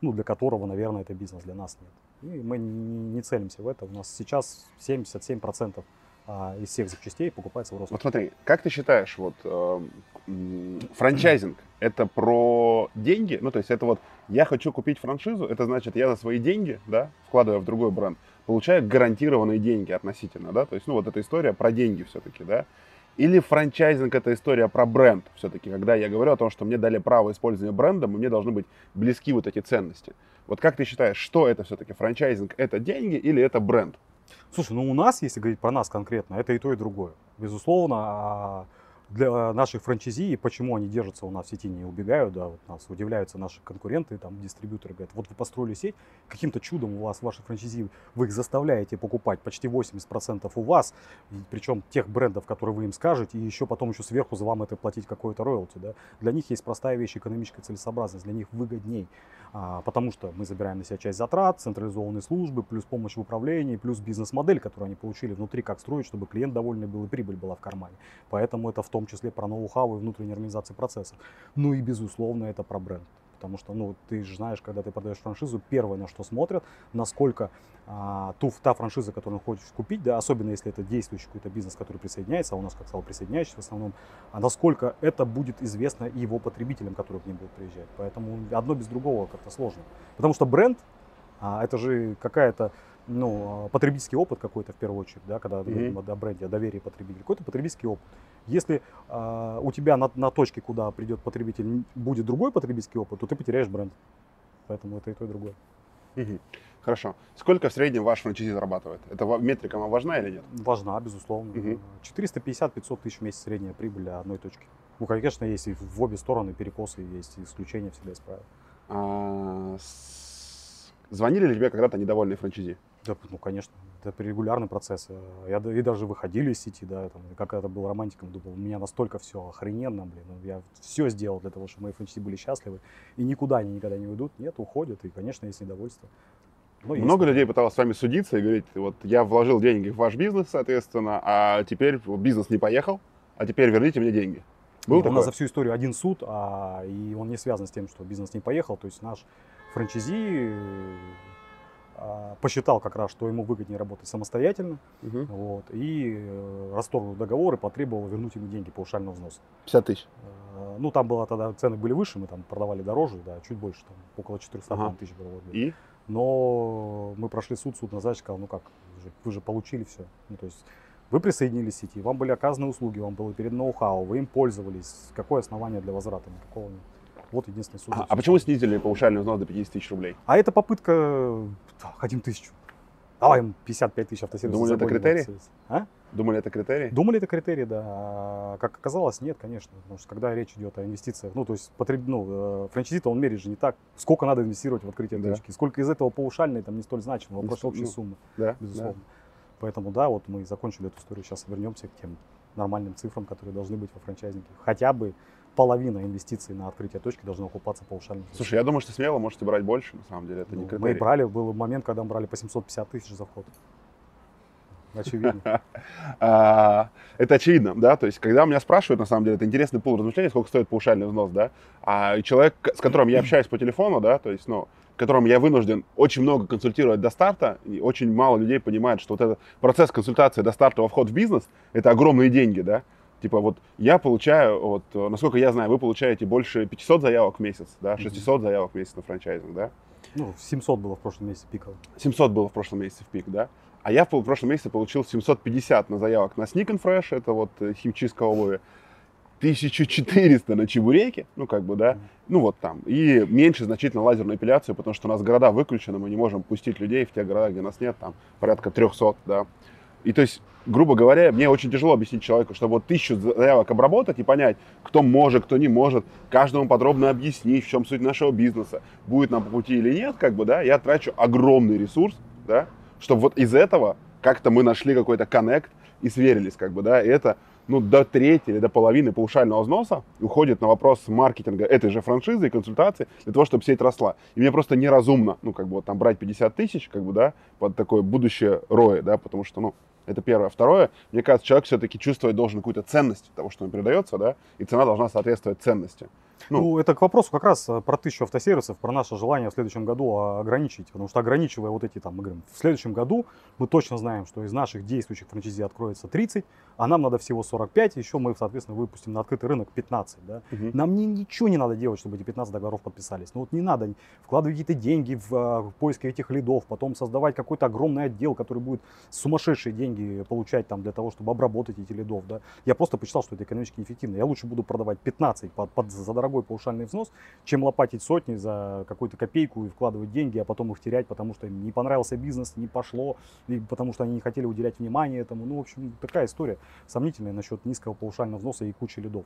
ну, для которого, наверное, это бизнес, для нас нет. И мы не целимся в это. У нас сейчас 77% а, из всех запчастей покупается в Роснефть. Вот смотри, как ты считаешь, вот э, франчайзинг это про деньги? Ну, то есть это вот я хочу купить франшизу, это значит я за свои деньги, да, вкладывая в другой бренд, получаю гарантированные деньги относительно, да, то есть, ну, вот эта история про деньги все-таки, да, или франчайзинг это история про бренд все-таки, когда я говорю о том, что мне дали право использования брендом, и мне должны быть близки вот эти ценности. Вот как ты считаешь, что это все-таки? Франчайзинг это деньги или это бренд? Слушай, ну у нас, если говорить про нас конкретно, это и то, и другое. Безусловно, а, для наших франчайзи, почему они держатся у нас в сети, не убегают, да, вот нас удивляются наши конкуренты, там, дистрибьюторы, говорят, вот вы построили сеть, каким-то чудом у вас ваши франчайзи, вы их заставляете покупать почти 80% у вас, причем тех брендов, которые вы им скажете, и еще потом еще сверху за вам это платить какое-то роялти, да. Для них есть простая вещь, экономическая целесообразность, для них выгодней, а, потому что мы забираем на себя часть затрат, централизованные службы, плюс помощь в управлении, плюс бизнес-модель, которую они получили внутри, как строить, чтобы клиент довольный был и прибыль была в кармане. Поэтому это в том числе про ноу-хау и внутреннюю организацию процессов. Ну и, безусловно, это про бренд. Потому что, ну, ты же знаешь, когда ты продаешь франшизу, первое, на что смотрят, насколько а, ту, та франшиза, которую хочешь купить, да, особенно если это действующий какой-то бизнес, который присоединяется, а у нас, как сказал, присоединяющийся в основном, а насколько это будет известно и его потребителям, которые к ним будут приезжать. Поэтому одно без другого как-то сложно. Потому что бренд, а, это же какая-то ну, а, потребительский опыт какой-то в первую очередь, да, когда Мгм. говорим о бренде, о доверии потребителя, какой-то потребительский опыт. Если а, у тебя на, на точке, куда придет потребитель, будет другой потребительский опыт, то ты потеряешь бренд. Поэтому это и то, и другое. Хорошо. Сколько в среднем ваш франчайзи зарабатывает? Это метрика вам важна или нет? Важна, безусловно. Мгм. 450-500 тысяч в месяц средняя прибыль для одной точки. Ну, конечно, есть и в обе стороны перекосы, есть исключения всегда из правил. А, Звонили ли тебе когда-то недовольные франчайзи? Да, ну, конечно, это регулярный процесс. Я и даже выходили из сети, да, там, как это был романтиком, думал, у меня настолько все охрененно, блин, ну, я все сделал для того, чтобы мои франчайзи были счастливы, и никуда они никогда не уйдут, нет, уходят, и, конечно, есть недовольство. Но есть Много такое. людей пыталось с вами судиться и говорить, вот я вложил деньги в ваш бизнес, соответственно, а теперь бизнес не поехал, а теперь верните мне деньги. Был Нет, у нас за всю историю один суд, а, и он не связан с тем, что бизнес не поехал. То есть наш франчайзи посчитал как раз, что ему выгоднее работать самостоятельно, Мгм. вот, и э, расторгнул договор и потребовал вернуть ему деньги паушального взноса. 50 тысяч. Э, Ну, там было тогда, цены были выше, мы там продавали дороже, да, чуть больше, там, около 400 Ага. тысяч было. И? Но мы прошли суд, суд назначил, сказал, ну как, вы же, вы же получили все. Ну, то есть вы присоединились к сети, вам были оказаны услуги, вам было перед ноу-хау, вы им пользовались. Какое основание для возврата? Никакого нет. Вот единственный суд. А, а почему снизили паушальный взнос до 50 тысяч рублей? А это попытка, хотим тысячу. Давай им 55 тысяч автосервисов. Думали, это критерий? А? Думали, это критерий? Думали, это критерий, да. А как оказалось, нет, конечно. Потому что когда речь идет о инвестициях, ну, то есть потреб... ну, э, франчайзи-то он мерит же не так, сколько надо инвестировать в открытие Да. точки, сколько из этого паушальной, там не столь значимо, вопрос столь- общей ну, суммы, Да, безусловно. Поэтому, да, вот мы закончили эту историю, сейчас вернемся к тем нормальным цифрам, которые должны быть во франчайзинге. Хотя бы половина инвестиций на открытие точки должна окупаться паушальным. да. Слушай, я думаю, что смело можете брать больше, на самом деле, это не Ну, критерий. мы брали, был момент, когда мы брали по 750 тысяч за вход. Очевидно. *laughs* А, это очевидно, да, то есть, когда меня спрашивают, на самом деле, это интересный пул размышлений, сколько стоит паушальный взнос, да, а человек, с которым я общаюсь по телефону, да, то есть, ну, которым я вынужден очень много консультировать до старта, и очень мало людей понимает, что вот этот процесс консультации до старта во вход в бизнес, это огромные деньги, да, типа вот я получаю, вот, э, насколько я знаю, вы получаете больше 500 заявок в месяц, да, 600 заявок в месяц на франчайзинг, да, Ну, 700 было в прошлом месяце пиково. 700 было в прошлом месяце в пик, да? А я в прошлом месяце получил 750 на заявок на Sneak and Fresh, это вот э, химчистка обуви. 1400 на чебуреки, ну как бы, да, ну вот там. И меньше значительно лазерную эпиляцию, потому что у нас города выключены, мы не можем пустить людей в те города, где нас нет, там порядка 300, да. И то есть, грубо говоря, мне очень тяжело объяснить человеку, что вот тысячу заявок обработать и понять, кто может, кто не может, каждому подробно объяснить, в чем суть нашего бизнеса, будет нам по пути или нет, как бы, да, я трачу огромный ресурс, да, чтобы вот из этого как-то мы нашли какой-то коннект и сверились, как бы, да, и это ну, до трети или до половины паушального взноса уходит на вопрос маркетинга этой же франшизы и консультации для того, чтобы сеть росла. И мне просто неразумно, ну, как бы вот там брать 50 тысяч, как бы, да, под такое будущее роя, да, потому что, ну, это первое. Второе, мне кажется, человек все-таки чувствовать должен какую-то ценность того, что ему передается, да, и цена должна соответствовать ценности. Ну, ну, это к вопросу как раз э, про тысячу автосервисов, про наше желание в следующем году ограничить. Потому что ограничивая вот эти там, мы говорим, в следующем году мы точно знаем, что из наших действующих франчайзи откроется 30, а нам надо всего 45, еще мы, соответственно, выпустим на открытый рынок 15. Да? Угу. Нам не, ничего не надо делать, чтобы эти 15 договоров подписались. Ну вот не надо вкладывать какие-то деньги в, э, в поиск этих лидов, потом создавать какой-то огромный отдел, который будет сумасшедшие деньги получать там для того, чтобы обработать эти лидов. Да? Я просто посчитал, что это экономически эффективно. Я лучше буду продавать 15 под, под, за дорогой паушальный взнос, чем лопатить сотни за какую-то копейку и вкладывать деньги, а потом их терять, потому что им не понравился бизнес, не пошло, и потому что они не хотели уделять внимание этому. Ну, в общем, такая история сомнительная насчет низкого паушального взноса и кучи лидов.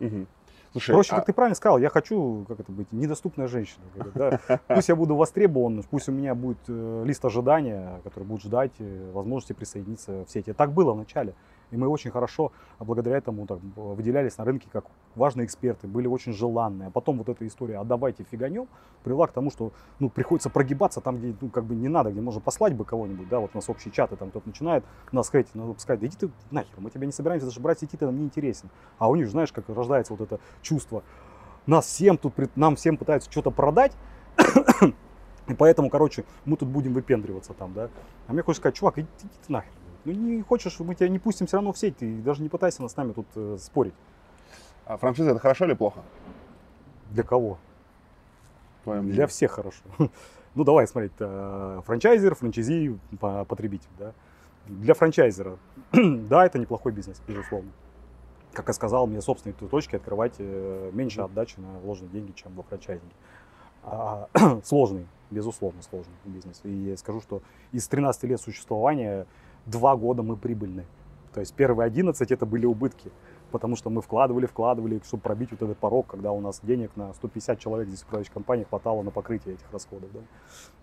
Угу. Слушай, Проще, а... как ты правильно сказал, я хочу, как это быть, недоступная женщина. Да? Пусть я буду востребован, пусть у меня будет э, лист ожидания, который будет ждать э, возможности присоединиться в сети. Так было вначале. И мы очень хорошо, а благодаря этому, так, выделялись на рынке как важные эксперты, были очень желанные. А потом вот эта история «а давайте фиганем» привела к тому, что ну, приходится прогибаться там, где ну, как бы не надо, где можно послать бы кого-нибудь, да, вот у нас общие чаты, там кто-то начинает нас хейтить, надо сказать, да иди ты нахер, мы тебя не собираемся даже брать сети, ты нам не интересен. А у них, знаешь, как рождается вот это чувство, нас всем тут, нам всем пытаются что-то продать, *coughs* и поэтому, короче, мы тут будем выпендриваться там, да. А мне хочется сказать, чувак, иди, иди ты нахер. Ну не хочешь, мы тебя не пустим все равно в сеть, ты даже не пытайся с нами тут э, спорить. А франшиза это хорошо или плохо? Для кого? Для всех хорошо. *laughs* Ну давай смотреть, э, франчайзер, франчайзи, потребитель, да. Для франчайзера, *clears throat* да, это неплохой бизнес, безусловно. Как я сказал, мне собственные точки открывать э, меньше отдачи на вложенные деньги, чем во франчайзинге. А, *clears throat* сложный, безусловно, сложный бизнес. И я скажу, что из 13 лет существования два года мы прибыльны. То есть первые 11 это были убытки, потому что мы вкладывали, вкладывали, чтобы пробить вот этот порог, когда у нас денег на 150 человек здесь в управляющей компании хватало на покрытие этих расходов. Да.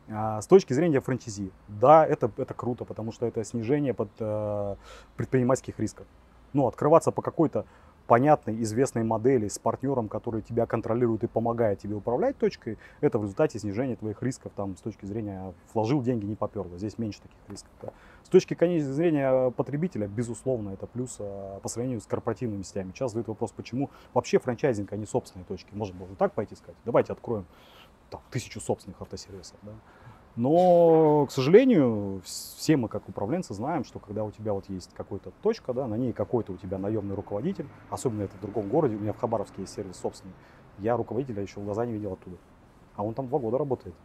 А с точки зрения франчайзи, да, это, это круто, потому что это снижение под, э, предпринимательских рисков. Ну, открываться по какой-то понятной, известной модели с партнером, который тебя контролирует и помогает тебе управлять точкой, это в результате снижения твоих рисков там, с точки зрения вложил деньги, не поперло. Здесь меньше таких рисков. Да. С точки зрения потребителя, безусловно, это плюс а, по сравнению с корпоративными сетями. Сейчас задают вопрос, почему вообще франчайзинг, а не собственные точки. Может было так пойти сказать, давайте откроем там, тысячу собственных автосервисов. Да. Но, к сожалению, все мы как управленцы знаем, что когда у тебя вот есть какая-то точка, да, на ней какой-то у тебя наемный руководитель, особенно это в другом городе, у меня в Хабаровске есть сервис собственный, я руководителя еще в глаза не видел оттуда. А он там два года работает.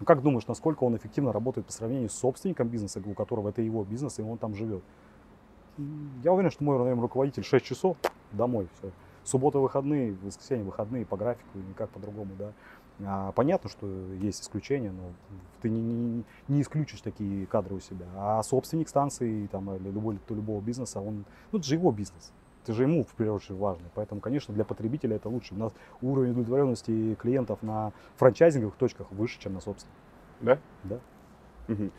Ну как думаешь, насколько он эффективно работает по сравнению с собственником бизнеса, у которого это его бизнес, и он там живет? Я уверен, что мой наверное, руководитель 6 часов домой. Все. Суббота выходные, воскресенье выходные по графику, никак по-другому, да. А, понятно, что есть исключения, но ты не, не, не исключишь такие кадры у себя. А собственник станции там, или любой, любого бизнеса, он, ну, это же его бизнес. Это же ему, в первую очередь, важно. Поэтому, конечно, для потребителя это лучше. У нас уровень удовлетворенности клиентов на франчайзинговых точках выше, чем на собственных. Да? Да. Угу.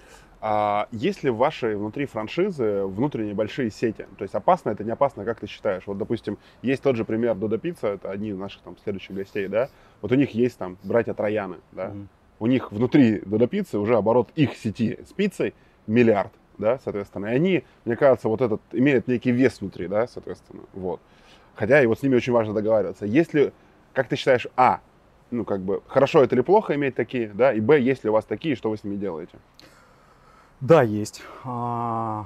А есть ли в вашей внутри франшизы внутренние большие сети? То есть опасно это, не опасно, как ты считаешь? Вот, допустим, есть тот же пример Додо Пицца, это одни из наших там следующих гостей, да? Вот у них есть там братья Трояны, да? Mm-hmm. У них внутри Додо Пиццы уже оборот их сети с пиццей миллиард, да, соответственно. И они, мне кажется, вот этот имеют некий вес внутри, да, соответственно, вот. Хотя и вот с ними очень важно договариваться. Если, как ты считаешь, а, ну, как бы, хорошо это или плохо иметь такие, да, и б, есть ли у вас такие, что вы с ними делаете? Да, есть. А,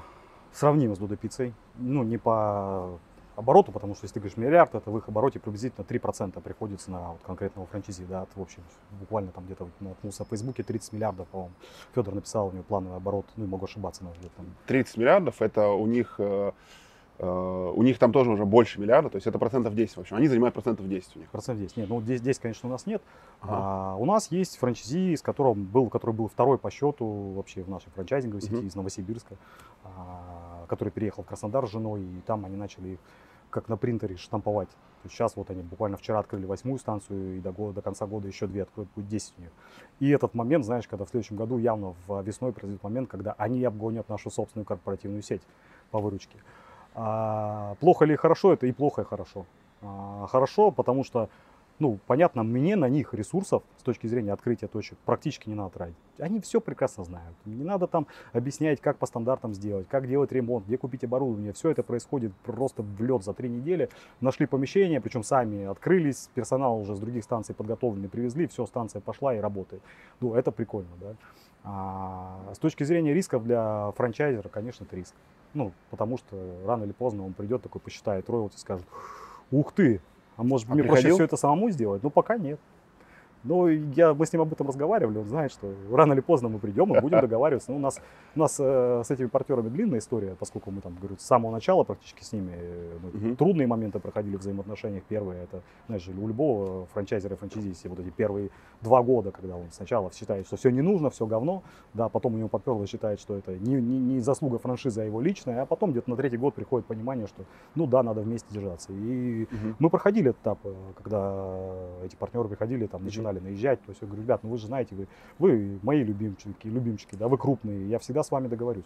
сравнимо с Додо Пиццей. Ну, не по обороту, потому что если ты говоришь миллиард, это в их обороте приблизительно 3% приходится на вот конкретного франчайзи, да, в общем, буквально там где-то наткнулся в Фейсбуке 30 миллиардов, по-моему. Федор написал, у него плановый оборот, ну, могу ошибаться, но где-то там 30 миллиардов, это у них, э, у них там тоже уже больше миллиарда, то есть это процентов 10 в общем. Они занимают процентов 10 у них. Процент 10. Нет, ну здесь, здесь, конечно, у нас нет. Ага. А, у нас есть франчайзи, с которым был, который был второй по счету вообще в нашей франчайзинговой сети Мгм. из Новосибирска, а, который переехал в Краснодар с женой, и там они начали их как на принтере штамповать. То есть сейчас вот они буквально вчера открыли восьмую станцию, и до, года, до конца года еще две откроют, будет 10 у них. И этот момент, знаешь, когда в следующем году явно в весной произойдет момент, когда они обгонят нашу собственную корпоративную сеть по выручке. А, плохо ли хорошо, это и плохо, и хорошо. А, хорошо, потому что, ну, понятно, мне на них ресурсов с точки зрения открытия точек практически не надо тратить. Они все прекрасно знают. Не надо там объяснять, как по стандартам сделать, как делать ремонт, где купить оборудование. Все это происходит просто в лед за три недели. Нашли помещение, причем сами открылись, персонал уже с других станций подготовленный привезли, все, станция пошла и работает. Ну, это прикольно, да. А с точки зрения рисков для франчайзера, конечно, это риск. Ну, потому что рано или поздно он придет такой, посчитает роялти, скажет, ух ты, а может А мне проще приходил? все это самому сделать? Ну, пока нет. Но я, мы с ним об этом разговаривали, он знает, что рано или поздно мы придем и будем *laughs* договариваться. Ну, у нас, у нас э, с этими партнерами длинная история, поскольку мы там, говорю, с самого начала практически с ними э, мы Мгм. трудные моменты проходили в взаимоотношениях. Первые, это, знаешь, у любого франчайзера и франчайзи все вот эти первые два года, когда он сначала считает, что все не нужно, все говно, да, потом у него поперло считает, что это не, не, не заслуга франшизы, а его личная, а потом где-то на третий год приходит понимание, что, ну да, надо вместе держаться. И Мгм. мы проходили этот этап, э, когда эти партнеры приходили, там, Мгм. Начинали наезжать. То есть я говорю, ребят, ну вы же знаете, вы, вы мои любимчики, любимчики, да, вы крупные, я всегда с вами договорюсь.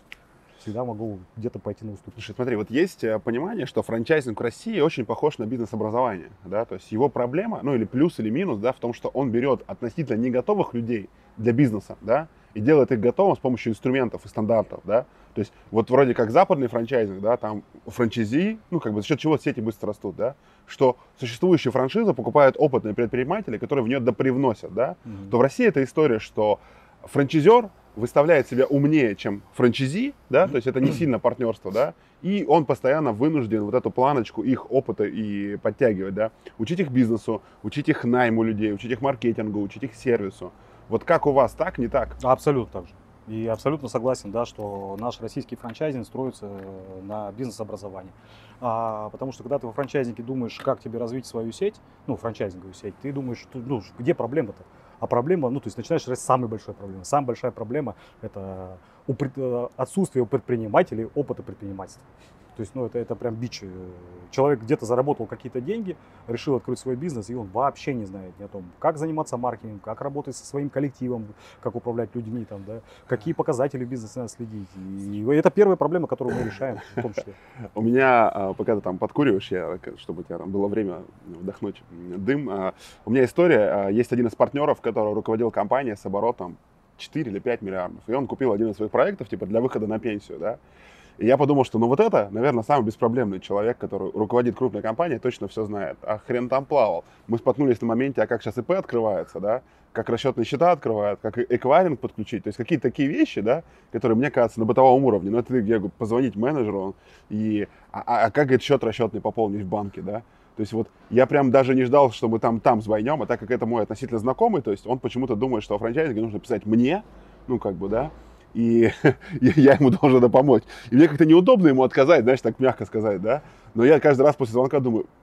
Всегда могу где-то пойти на уступки. Слушай, смотри, вот есть э, понимание, что франчайзинг в России очень похож на бизнес-образование, да, то есть его проблема, ну или плюс или минус, да, в том, что он берет относительно не готовых людей для бизнеса, да, и делает их готовым с помощью инструментов и стандартов, да, то есть вот вроде как западный франчайзинг, да, там франчайзи, ну как бы за счет чего сети быстро растут, да, что существующие франшизы покупают опытные предприниматели, которые в нее допривносят, да, Мгм. то в России эта история, что франчайзер выставляет себя умнее, чем франчайзи, да, то есть это не сильно партнерство, да, и он постоянно вынужден вот эту планочку их опыта и подтягивать, да, учить их бизнесу, учить их найму людей, учить их маркетингу, учить их сервису. Вот как у вас, так, не так? Абсолютно так же. И абсолютно согласен, да, что наш российский франчайзинг строится э, на бизнес-образовании. А, потому что когда ты во франчайзинге думаешь, как тебе развить свою сеть, ну, франчайзинговую сеть, ты думаешь, ну, где проблема-то? А проблема, ну, то есть начинаешь решать самой большой проблемой. Самая большая проблема – это э, отсутствие у предпринимателей опыта предпринимательства. То есть, ну, это, это прям бич. Э, Человек где-то заработал какие-то деньги, решил открыть свой бизнес, и он вообще не знает ни о том, как заниматься маркетингом, как работать со своим коллективом, как управлять людьми, там, да, какие показатели бизнеса надо следить. И это первая проблема, которую мы решаем в том числе. *laughs* У меня, а, пока ты там подкуриваешь, я, чтобы у тебя там было время вдохнуть дым, а, у меня история, а, есть один из партнеров, который руководил компанией с оборотом 4 или 5 миллиардов, и он купил один из своих проектов, типа, для выхода на пенсию, да, и я подумал, что ну вот это, наверное, самый беспроблемный человек, который руководит крупной компанией, точно все знает. А хрен там плавал. Мы споткнулись на моменте, а как сейчас ИП открывается, да, как расчетные счета открывают, как эквайринг подключить. То есть какие-то такие вещи, да, которые, мне кажется, на бытовом уровне. Ну, это говорю, позвонить менеджеру, и, а, а- а как этот счет расчетный пополнить в банке, да? То есть вот я прям даже не ждал, что мы там там звонем, а так как это мой относительно знакомый, то есть он почему-то думает, что о франчайзинге нужно писать мне, ну как бы, да, и *laughs* я ему должен это помочь. И мне как-то неудобно ему отказать, знаешь, так мягко сказать, да. Но я каждый раз после звонка думаю, «Ка-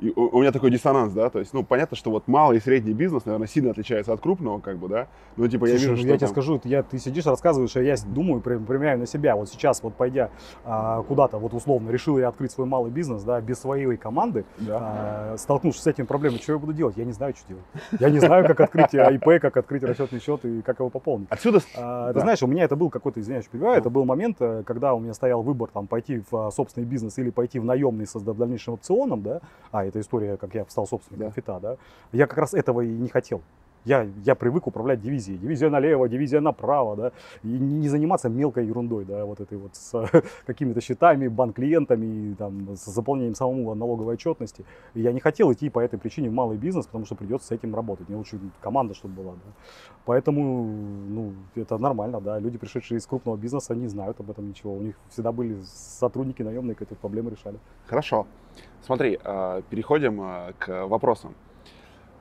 и у у меня такой диссонанс, да, то есть, ну, понятно, что вот малый и средний бизнес, наверное, сильно отличается от крупного, как бы, да, но типа я Слушай, вижу, ну, что я тебе там- скажу, это я, ты сидишь, рассказываешь, а я думаю, при- примеряю на себя. Вот сейчас, вот пойдя а, куда-то, вот условно, решил я открыть свой малый бизнес, да, без своей команды, да. а, столкнувшись с этими проблемами, что я буду делать? Я не знаю, что делать. Я не знаю, как открыть э, ИП, как открыть расчетный счет и как его пополнить. Отсюда, А, Да. Ты знаешь, у меня это был какой-то, извиняюсь, перебиваю, Ну. это был момент, э, когда у меня стоял выбор там пойти в а, собственный бизнес или пойти в наемный с дальнейшим опционом, да, а это история, как я стал собственником Да. фита, да, я как раз этого и не хотел. Я, я привык управлять дивизией. Дивизия налево, дивизия направо, да, и не заниматься мелкой ерундой, да, вот этой вот с *laughs* какими-то счетами, банк-клиентами, там, с заполнением самому налоговой отчетности. И я не хотел идти по этой причине в малый бизнес, потому что придется с этим работать. Мне лучше команда, чтобы была, да. Поэтому, ну, это нормально, да. Люди, пришедшие из крупного бизнеса, не знают об этом ничего. У них всегда были сотрудники наемные, которые проблемы решали. Хорошо. Смотри, а, переходим а, к вопросам.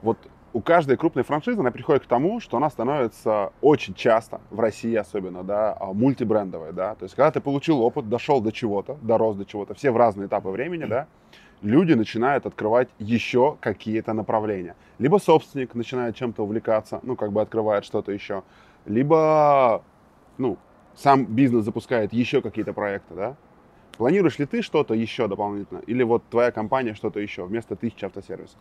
Вот у каждой крупной франшизы она приходит к тому, что она становится очень часто, в России особенно, да, а, мультибрендовой, да, то есть когда ты получил опыт, дошел до чего-то, дорос до чего-то, все в разные этапы времени, да, люди начинают открывать еще какие-то направления. Либо собственник начинает чем-то увлекаться, ну, как бы открывает что-то еще, либо, ну, сам бизнес запускает еще какие-то проекты, да. Планируешь ли ты что-то еще дополнительно? Или вот твоя компания что-то еще вместо тысячи автосервисов?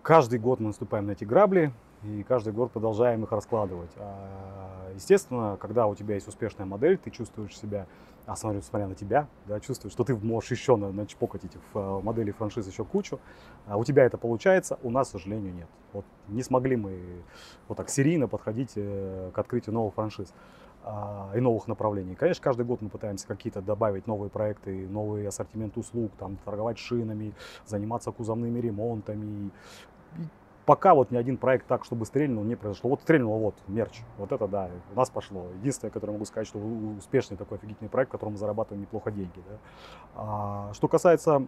Каждый год мы наступаем на эти грабли, и каждый год продолжаем их раскладывать. А, естественно, когда у тебя есть успешная модель, ты чувствуешь себя, а смотрю, смотря на тебя, да, чувствуешь, что ты можешь еще начпокать этих а, моделей франшиз еще кучу. А у тебя это получается, у нас, к сожалению, нет. Вот не смогли мы вот так серийно подходить э, к открытию новых франшиз и новых направлений. Конечно, каждый год мы пытаемся какие-то добавить новые проекты, новый ассортимент услуг, там, торговать шинами, заниматься кузовными ремонтами, пока вот ни один проект так, чтобы стрельнул, не произошло. Вот стрельнуло вот, мерч, вот это да, у нас пошло. Единственное, которое могу сказать, что успешный такой офигительный проект, в котором мы зарабатываем неплохо деньги. Да. А, что касается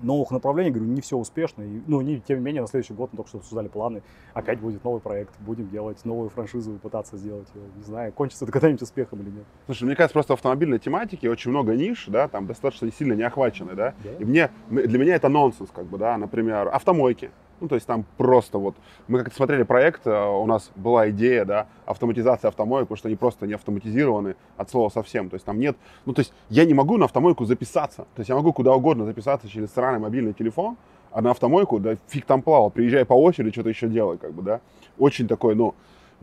новых направлений, говорю, не все успешно. И, ну, не, тем не менее, на следующий год мы только что обсуждали планы. Опять будет новый проект, будем делать новую франшизу, пытаться сделать. Не знаю, кончится это когда-нибудь успехом или нет. Слушай, мне кажется, просто в автомобильной тематике очень много ниш, да, там достаточно сильно не охвачены, да. да. И мне, для меня это нонсенс, как бы, да, например, автомойки. Ну, то есть там просто вот, мы как-то смотрели проект, э, у нас была идея, да, автоматизация автомоек, потому что они просто не автоматизированы от слова совсем. То есть там нет, ну, то есть я не могу на автомойку записаться. То есть я могу куда угодно записаться через сраный мобильный телефон, а на автомойку, да, фиг там плавал, приезжай по очереди, что-то еще делай, как бы, да. Очень такой, ну,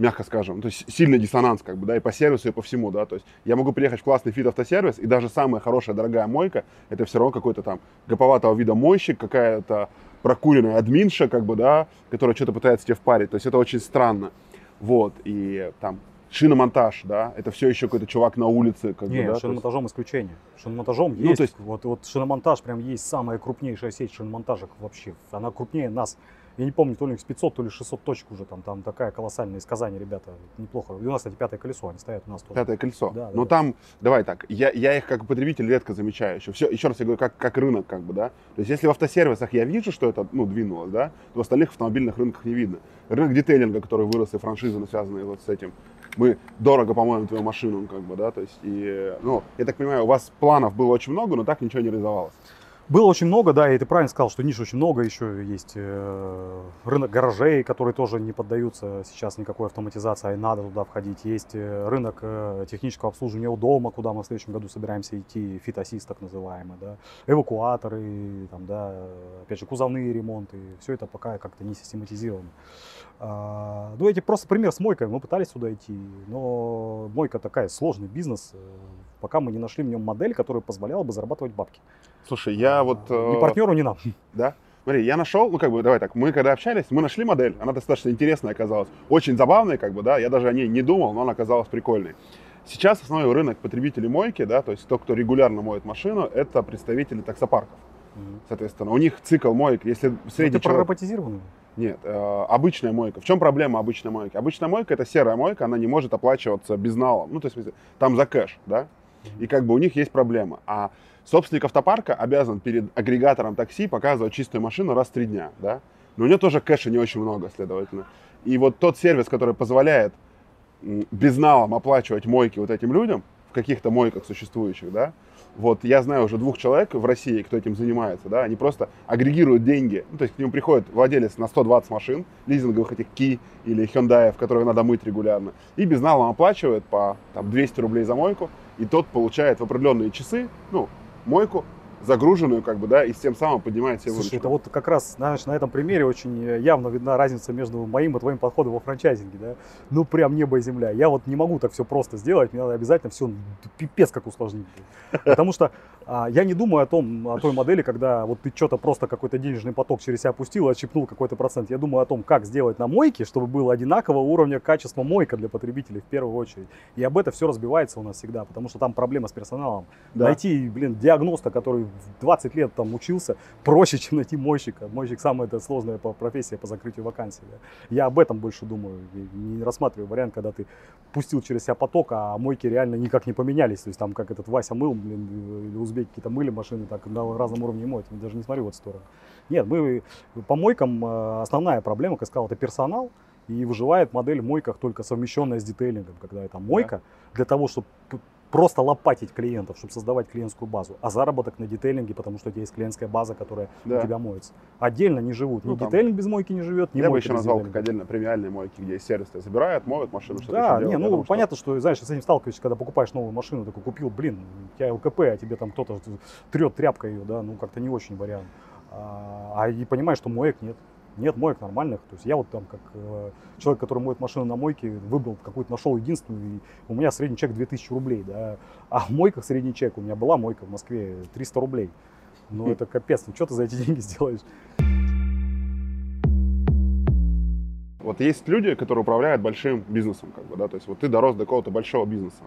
мягко скажем, то есть сильный диссонанс, как бы, да, и по сервису, и по всему, да, то есть я могу приехать в классный FIT автосервис, и даже самая хорошая, дорогая мойка, это все равно какой-то там гоповатого вида мойщик, какая-то прокуренная админша, как бы, да, которая что-то пытается тебе впарить. То есть это очень странно. Вот, и там шиномонтаж, да, это все еще какой-то чувак на улице. Как Нет, бы, да, шиномонтажом есть... исключение. Шиномонтажом ну, есть, то есть... вот, вот шиномонтаж прям есть самая крупнейшая сеть шиномонтажек вообще. Она крупнее нас я не помню, то ли 500, то ли 600 точек уже там, там такая колоссальная из Казани, ребята, неплохо. И у нас, кстати, пятое колесо, они стоят у нас тоже. Пятое колесо. Да, Но да, там, давай так, я, я их как потребитель редко замечаю еще. Все, еще раз я говорю, как, как рынок, как бы, да. То есть, если в автосервисах я вижу, что это, ну, двинулось, да, то в остальных автомобильных рынках не видно. Рынок детейлинга, который вырос, и франшизы, связанные вот с этим, мы дорого помоем твою машину, как бы, да, то есть, и, ну, я так понимаю, у вас планов было очень много, но так ничего не реализовалось. Было очень много, да, и ты правильно сказал, что ниш очень много, еще есть э, рынок гаражей, которые тоже не поддаются сейчас никакой автоматизации, а надо туда входить. Есть э, рынок э, технического обслуживания у дома, куда мы в следующем году собираемся идти, фитосис так называемый, да, эвакуаторы, там, да, опять же, кузовные ремонты, все это пока как-то не систематизировано. А, ну, эти просто пример с мойкой. Мы пытались сюда идти, но мойка такая сложный бизнес, пока мы не нашли в нем модель, которая позволяла бы зарабатывать бабки. Слушай, я вот... Ни э, партнеру, ни нам. *laughs* Да? Смотри, я нашел, ну как бы, давай так, мы когда общались, мы нашли модель, она достаточно интересная оказалась, очень забавная, как бы, да, я даже о ней не думал, но она оказалась прикольной. Сейчас основной рынок потребителей мойки, да, то есть тот, кто регулярно моет машину, это представители таксопарков. Соответственно, у них цикл моек, если средний это человек... роботизированный? Нет, э, обычная мойка. В чем проблема обычной мойки? Обычная мойка это серая мойка, она не может оплачиваться безналом. Ну, то есть там за кэш, да? И как бы у них есть проблема. А собственник автопарка обязан перед агрегатором такси показывать чистую машину раз в три дня, да? Но у него тоже кэша не очень много, следовательно. И вот тот сервис, который позволяет безналом оплачивать мойки вот этим людям, в каких-то мойках существующих, да, вот я знаю уже двух человек в России, кто этим занимается, да, они просто агрегируют деньги, ну, то есть к нему приходит владелец на 120 машин, лизинговых этих Ки или Hyundai, которые надо мыть регулярно, и безналом оплачивает по там, 200 рублей за мойку, и тот получает в определенные часы, ну, мойку, загруженную, как бы, да, и с тем самым поднимает себе Слушай, это вот как раз, знаешь, на этом примере очень э, явно видна разница между моим и твоим подходом во франчайзинге, да. Ну, прям небо и земля. Я вот не могу так все просто сделать, мне надо обязательно все пипец как усложнить. Потому что я не думаю о том, о той модели, когда вот ты что-то просто какой-то денежный поток через себя пустил и отщипнул какой-то процент. Я думаю о том, как сделать на мойке, чтобы было одинакового уровня качества мойка для потребителей в первую очередь. И об это все разбивается у нас всегда, потому что там проблема с персоналом. Да. Найти, блин, диагноста, который в 20 лет там учился, проще, чем найти мойщика. Мойщик самая это сложная профессия по закрытию вакансий. да. Я об этом больше думаю. И Не рассматриваю вариант, когда ты пустил через себя поток, а мойки реально никак не поменялись. То есть там как этот Вася мыл, блин, или узбеки какие-то мыли машины, так на разном уровне моют. Я даже не смотрю в эту сторону. Нет, мы по мойкам э, основная проблема, как я сказал, это персонал. И выживает модель в мойках только совмещенная с детейлингом, когда это мойка для того, чтобы просто лопатить клиентов, чтобы создавать клиентскую базу, а заработок на детейлинге, потому что у тебя есть клиентская база, которая Да. у тебя моется. Отдельно не живут. Ну, ни там- детейлинг без мойки не живет, ни Я бы еще назвал детейлинга. как отдельно премиальные мойки, где есть сервис, то есть забирают, моют машину, что-то Да, не, делают. Ну что- понятно, что, знаешь, с этим сталкиваешься, когда покупаешь новую машину, такой купил, блин, у тебя ЛКП, а тебе там кто-то трет тряпкой ее, да, ну как-то не очень вариант. А, а и понимаешь, что моек нет. Нет моек нормальных. То есть я вот там как э, человек, который моет машину на мойке, выбрал какую-то, нашел единственную, и у меня средний чек 2000 рублей, да. А в мойках средний чек, у меня была мойка в Москве 300 рублей. Ну это капец, ну что ты за эти деньги сделаешь? Вот есть люди, которые управляют большим бизнесом, как бы, да, то есть вот ты дорос до какого-то большого бизнеса,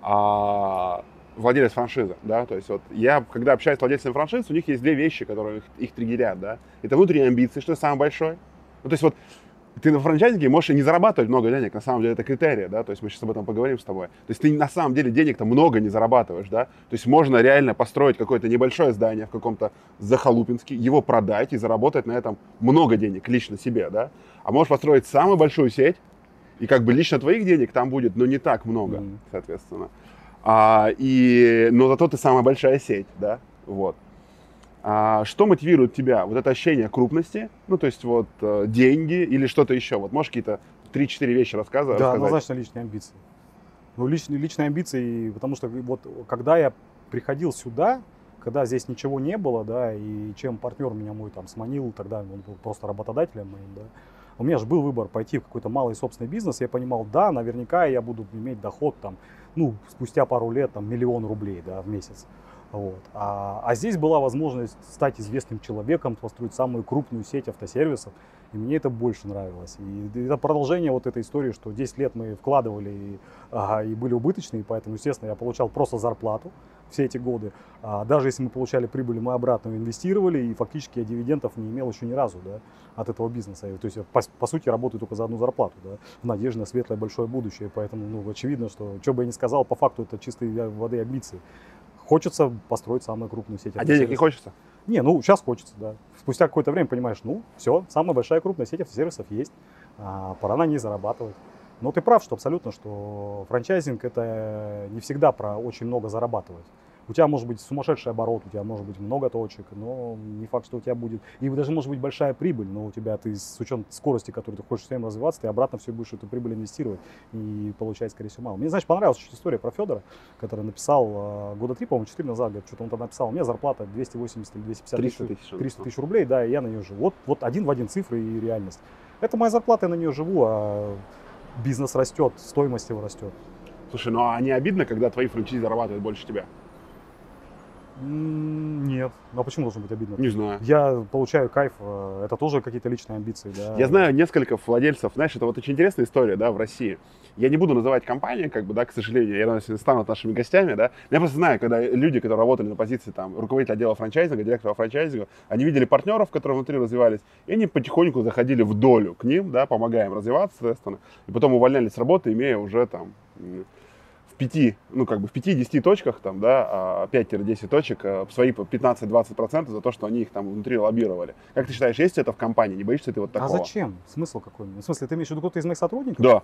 а владелец франшизы, да, то есть вот я, когда общаюсь с владельцами франшиз, у них есть две вещи, которые их, их триггерят, да, это внутренние амбиции, что самое большое, ну, то есть вот ты на франчайзинге можешь и не зарабатывать много денег, на самом деле это критерий, да, то есть мы сейчас об этом поговорим с тобой. То есть ты на самом деле денег-то много не зарабатываешь, да, то есть можно реально построить какое-то небольшое здание в каком-то Захалупинске, его продать и заработать на этом много денег лично себе, да, а можешь построить самую большую сеть, и как бы лично твоих денег там будет, но не так много, Мгм. соответственно. А, и, но зато ты самая большая сеть, да, вот. А, что мотивирует тебя? Вот это ощущение крупности, ну, то есть вот э, деньги или что-то еще? Вот можешь какие-то 3-4 вещи рассказывать? Да, однозначно личные амбиции. Ну, личные, личные амбиции, потому что вот когда я приходил сюда, когда здесь ничего не было, да, и чем партнер меня мой там сманил, тогда он был просто работодателем моим, да, у меня же был выбор пойти в какой-то малый собственный бизнес, я понимал, да, наверняка я буду иметь доход там, ну, спустя пару лет, там, миллион рублей, да, в месяц. Вот. А, а здесь была возможность стать известным человеком, построить самую крупную сеть автосервисов, и мне это больше нравилось. И это продолжение вот этой истории, что 10 лет мы вкладывали и, ага, и были убыточные, поэтому, естественно, я получал просто зарплату все эти годы. А даже если мы получали прибыль, мы обратно инвестировали, и фактически я дивидендов не имел еще ни разу да, от этого бизнеса. То есть я, по, по сути, работаю только за одну зарплату, да, в надежде на светлое большое будущее. Поэтому ну, очевидно, что, что бы я ни сказал, по факту это чистые воды амбиции. Хочется построить самую крупную сеть А денег не хочется? Не, ну сейчас хочется, да. Спустя какое-то время понимаешь, ну все, самая большая крупная сеть автосервисов есть, а, пора на ней зарабатывать. Но ты прав, что абсолютно, что франчайзинг это не всегда про очень много зарабатывать. У тебя может быть сумасшедший оборот, у тебя может быть много точек, но не факт, что у тебя будет. И даже может быть большая прибыль, но у тебя ты с учетом скорости, которой ты хочешь всем развиваться, ты обратно все будешь эту прибыль инвестировать и получать, скорее всего, мало. Мне, знаешь, понравилась чуть история про Федора, который написал э, года три, по-моему, четыре назад, говорит, что-то он там написал, у меня зарплата 280 или 250 300 тысяч, тысяч. 300 тысяч рублей, да, и я на нее живу. Вот, вот один в один цифры и реальность. Это моя зарплата, я на нее живу, а бизнес растет, стоимость его растет. Слушай, ну а не обидно, когда твои франчайзи зарабатывают больше тебя? Нет. Ну а почему должно быть обидно? Не знаю. Я получаю кайф, э, это тоже какие-то личные амбиции, да. Я знаю несколько владельцев, знаешь, это вот очень интересная история, да, в России. Я не буду называть компании, как бы, да, к сожалению, я думаю, если станут нашими гостями, да. Я просто знаю, когда люди, которые работали на позиции там руководителя отдела франчайзинга, директора франчайзинга, они видели партнеров, которые внутри развивались, и они потихоньку заходили в долю к ним, да, помогая им развиваться, соответственно, и потом увольнялись с работы, имея уже там пяти, ну, как бы в 5-10 точках, там, да, а 5-10 точек, а, свои по 15-20% за то, что они их там внутри лоббировали. Как ты считаешь, есть это в компании? Не боишься ты вот такого? А зачем? Смысл какой? В смысле, ты имеешь в виду кто-то из моих сотрудников? Да.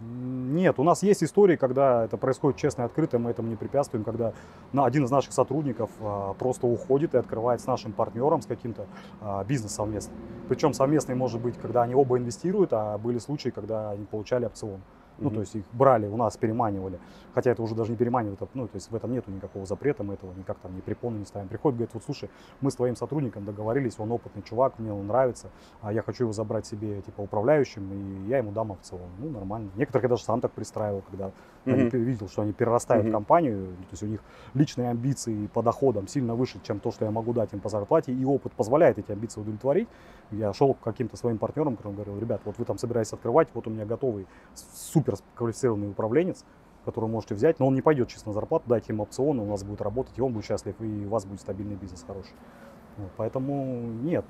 Нет, у нас есть истории, когда это происходит честно и открыто, мы этому не препятствуем, когда один из наших сотрудников а, просто уходит и открывает с нашим партнером, с каким-то а, бизнес совместный. Причем совместный может быть, когда они оба инвестируют, а были случаи, когда они получали опцион. Ну, то есть их брали, у нас переманивали. Хотя это уже даже не переманивают, а, ну, то есть в этом нету никакого запрета, мы этого никак там не препоны не ставим. Приходит, говорит, вот слушай, мы с твоим сотрудником договорились, он опытный чувак, мне он нравится, а я хочу его забрать себе, типа, управляющим, и я ему дам опцион. Ну, нормально. Некоторых я даже сам так пристраивал, когда Мгм. пе- видел, что они перерастают Мгм. компанию, то есть у них личные амбиции по доходам сильно выше, чем то, что я могу дать им по зарплате, и опыт позволяет эти амбиции удовлетворить. Я шел к каким-то своим партнерам, которым говорил, ребят, вот вы там собираетесь открывать, вот у меня готовый супер квалифицированный управленец, которого можете взять, но он не пойдет чисто на зарплату, дайте ему опцион, он у вас будет работать, и он будет счастлив, и у вас будет стабильный бизнес хороший. Вот, поэтому нет.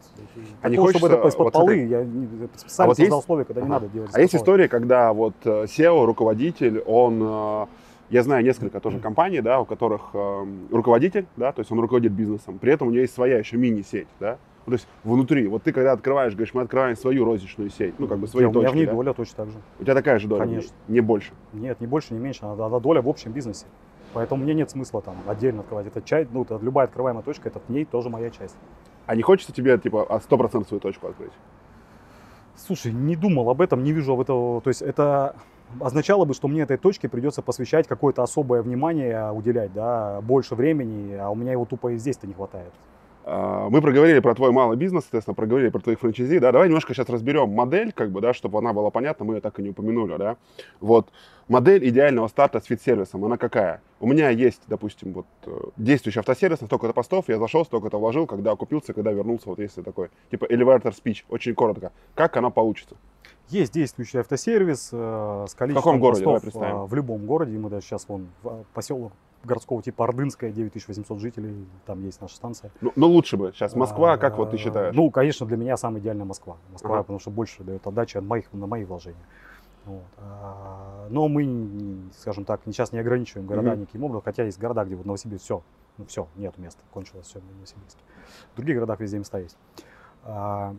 А не Такого, чтобы хочется это из-под вот полы, смотри, я не- специально вот создал есть- условия, когда не надо делать. А есть история, когда вот э, SEO, руководитель, он, э, я знаю несколько тоже компаний, да, у которых эм, руководитель, да, то есть он руководит бизнесом, при этом у него есть своя еще мини-сеть, да, Ну, то есть внутри. Вот ты когда открываешь, говоришь, мы открываем свою розничную сеть, ну как бы свои Я- у меня точки, в ней да? доля точно так же. У тебя такая же доля, Конечно. не больше. Нет, не больше, не меньше. Она, она доля в общем бизнесе. Поэтому мне нет смысла там отдельно открывать. Это часть, ну, это любая открываемая точка, это в ней тоже моя часть. А не хочется тебе, типа, а 100% свою точку открыть? Слушай, не думал об этом, не вижу об этого. То есть это означало бы, что мне этой точке придется посвящать какое-то особое внимание, уделять, да, больше времени, а у меня его тупо и здесь-то не хватает. А, Мы проговорили про твой малый бизнес, соответственно, проговорили про твоих франчайзи, да, давай немножко сейчас разберем модель, как бы, да, чтобы она была понятна, мы ее так и не упомянули, да. Вот, модель идеального старта с фит-сервисом, она какая? У меня есть, допустим, вот э, действующий автосервис, на столько-то постов, я зашел, столько-то вложил, когда окупился, когда вернулся, вот если такой, типа, elevator speech, очень коротко. Как она получится? Есть действующий автосервис э, с количеством каком городе? Давай постов, представим. э, в любом городе. Мы даже сейчас вон в, э, поселок городского типа Ордынская, 9800 жителей, там есть наша станция. Ну, ну, лучше бы. Сейчас Москва, как вот ты А, считаешь? Ну, конечно, для меня самая идеальная Москва. Москва, Ага. потому что больше дает отдачи от моих, на мои вложения. Вот. А, Но мы, скажем так, сейчас не ограничиваем города Мгм. никаким образом, хотя есть города, где вот Новосибирск, все, ну все, нет места, кончилось все в Новосибирске. В других городах везде места есть. А,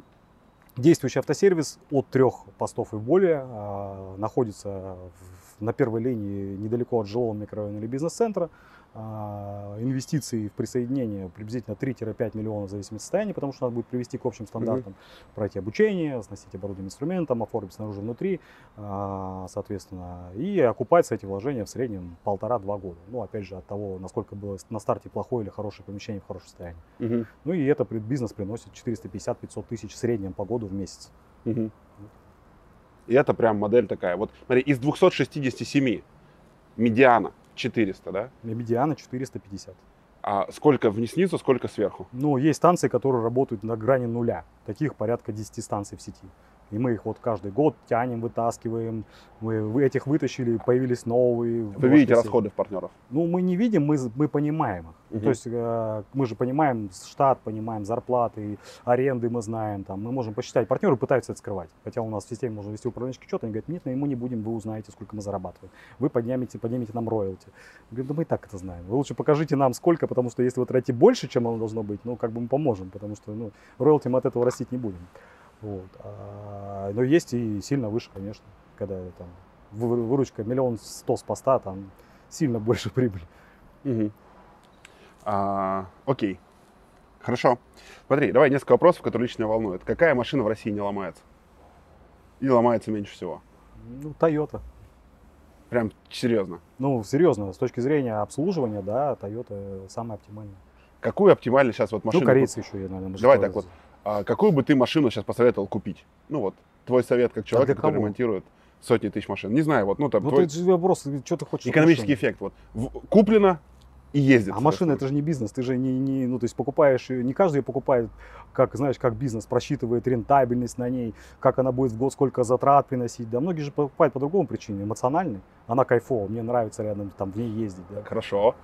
Действующий автосервис от трех постов и более а, находится в- на первой линии недалеко от жилого микрорайона или бизнес-центра. А, Инвестиции в присоединение приблизительно 3-5 миллионов в зависимости от состояния, потому что надо будет привести к общим стандартам, пройти обучение, оснастить оборудование инструментом, оформить снаружи внутри, а, соответственно, и окупаются эти вложения в среднем полтора-два года. Ну, опять же, от того, насколько было на старте плохое или хорошее помещение в хорошем состоянии. Мгм, Ну и это бизнес приносит 450-500 тысяч в среднем по году в месяц. мгм. И это прям модель такая. Вот смотри, из 267 медиана 400, да? Медиана 450. А сколько вниз снизу, сколько сверху? Ну, есть станции, которые работают на грани нуля. Таких порядка 10 станций в сети. И мы их вот каждый год тянем, вытаскиваем. Мы этих вытащили, появились новые. Вы видите расходы в партнеров. Ну, мы не видим, мы, мы понимаем их. Мгм. То есть э, мы же понимаем штат, понимаем зарплаты, аренды мы знаем, там, мы можем посчитать. Партнеры пытаются это скрывать. Хотя у нас в системе можно вести управленческий счет, они говорят, нет, мы не будем, вы узнаете, сколько мы зарабатываем. Вы поднимете, поднимете нам роялти. Я говорю, да мы и так это знаем. Вы лучше покажите нам сколько, потому что если вы тратите больше, чем оно должно быть, ну, как бы мы поможем, потому что, ну, роялти мы от этого растить не будем. Вот. А, но есть и сильно выше, конечно, когда там вы- выручка миллион сто с поста, там сильно больше *laughs* прибыль. Мгм. А, окей. Хорошо. Смотри, давай несколько вопросов, которые лично волнуют. Какая машина в России не ломается? И ломается меньше всего? Ну, Toyota. Прям серьезно. Ну, серьезно, с точки зрения обслуживания, да, Toyota самая оптимальная. Какую оптимально сейчас вот машину... Ну, корейцы еще, я, наверное, Давай так вот. А какую бы ты машину сейчас посоветовал купить? Ну вот, твой совет как человека, для который кого? ремонтирует сотни тысяч машин. Не знаю, вот, ну там, Вот твой это же вопрос, что ты хочешь? экономический эффект. Вот, В- куплено и ездит. А машина это же не бизнес, ты же не, не, ну, то есть покупаешь, ее- не каждый ее покупает, как, знаешь, как бизнес, просчитывает рентабельность на ней, как она будет в год, сколько затрат приносить, да, многие же покупают по другому причине, эмоциональной, она кайфовая, мне нравится рядом там в ней ездить, да. Хорошо.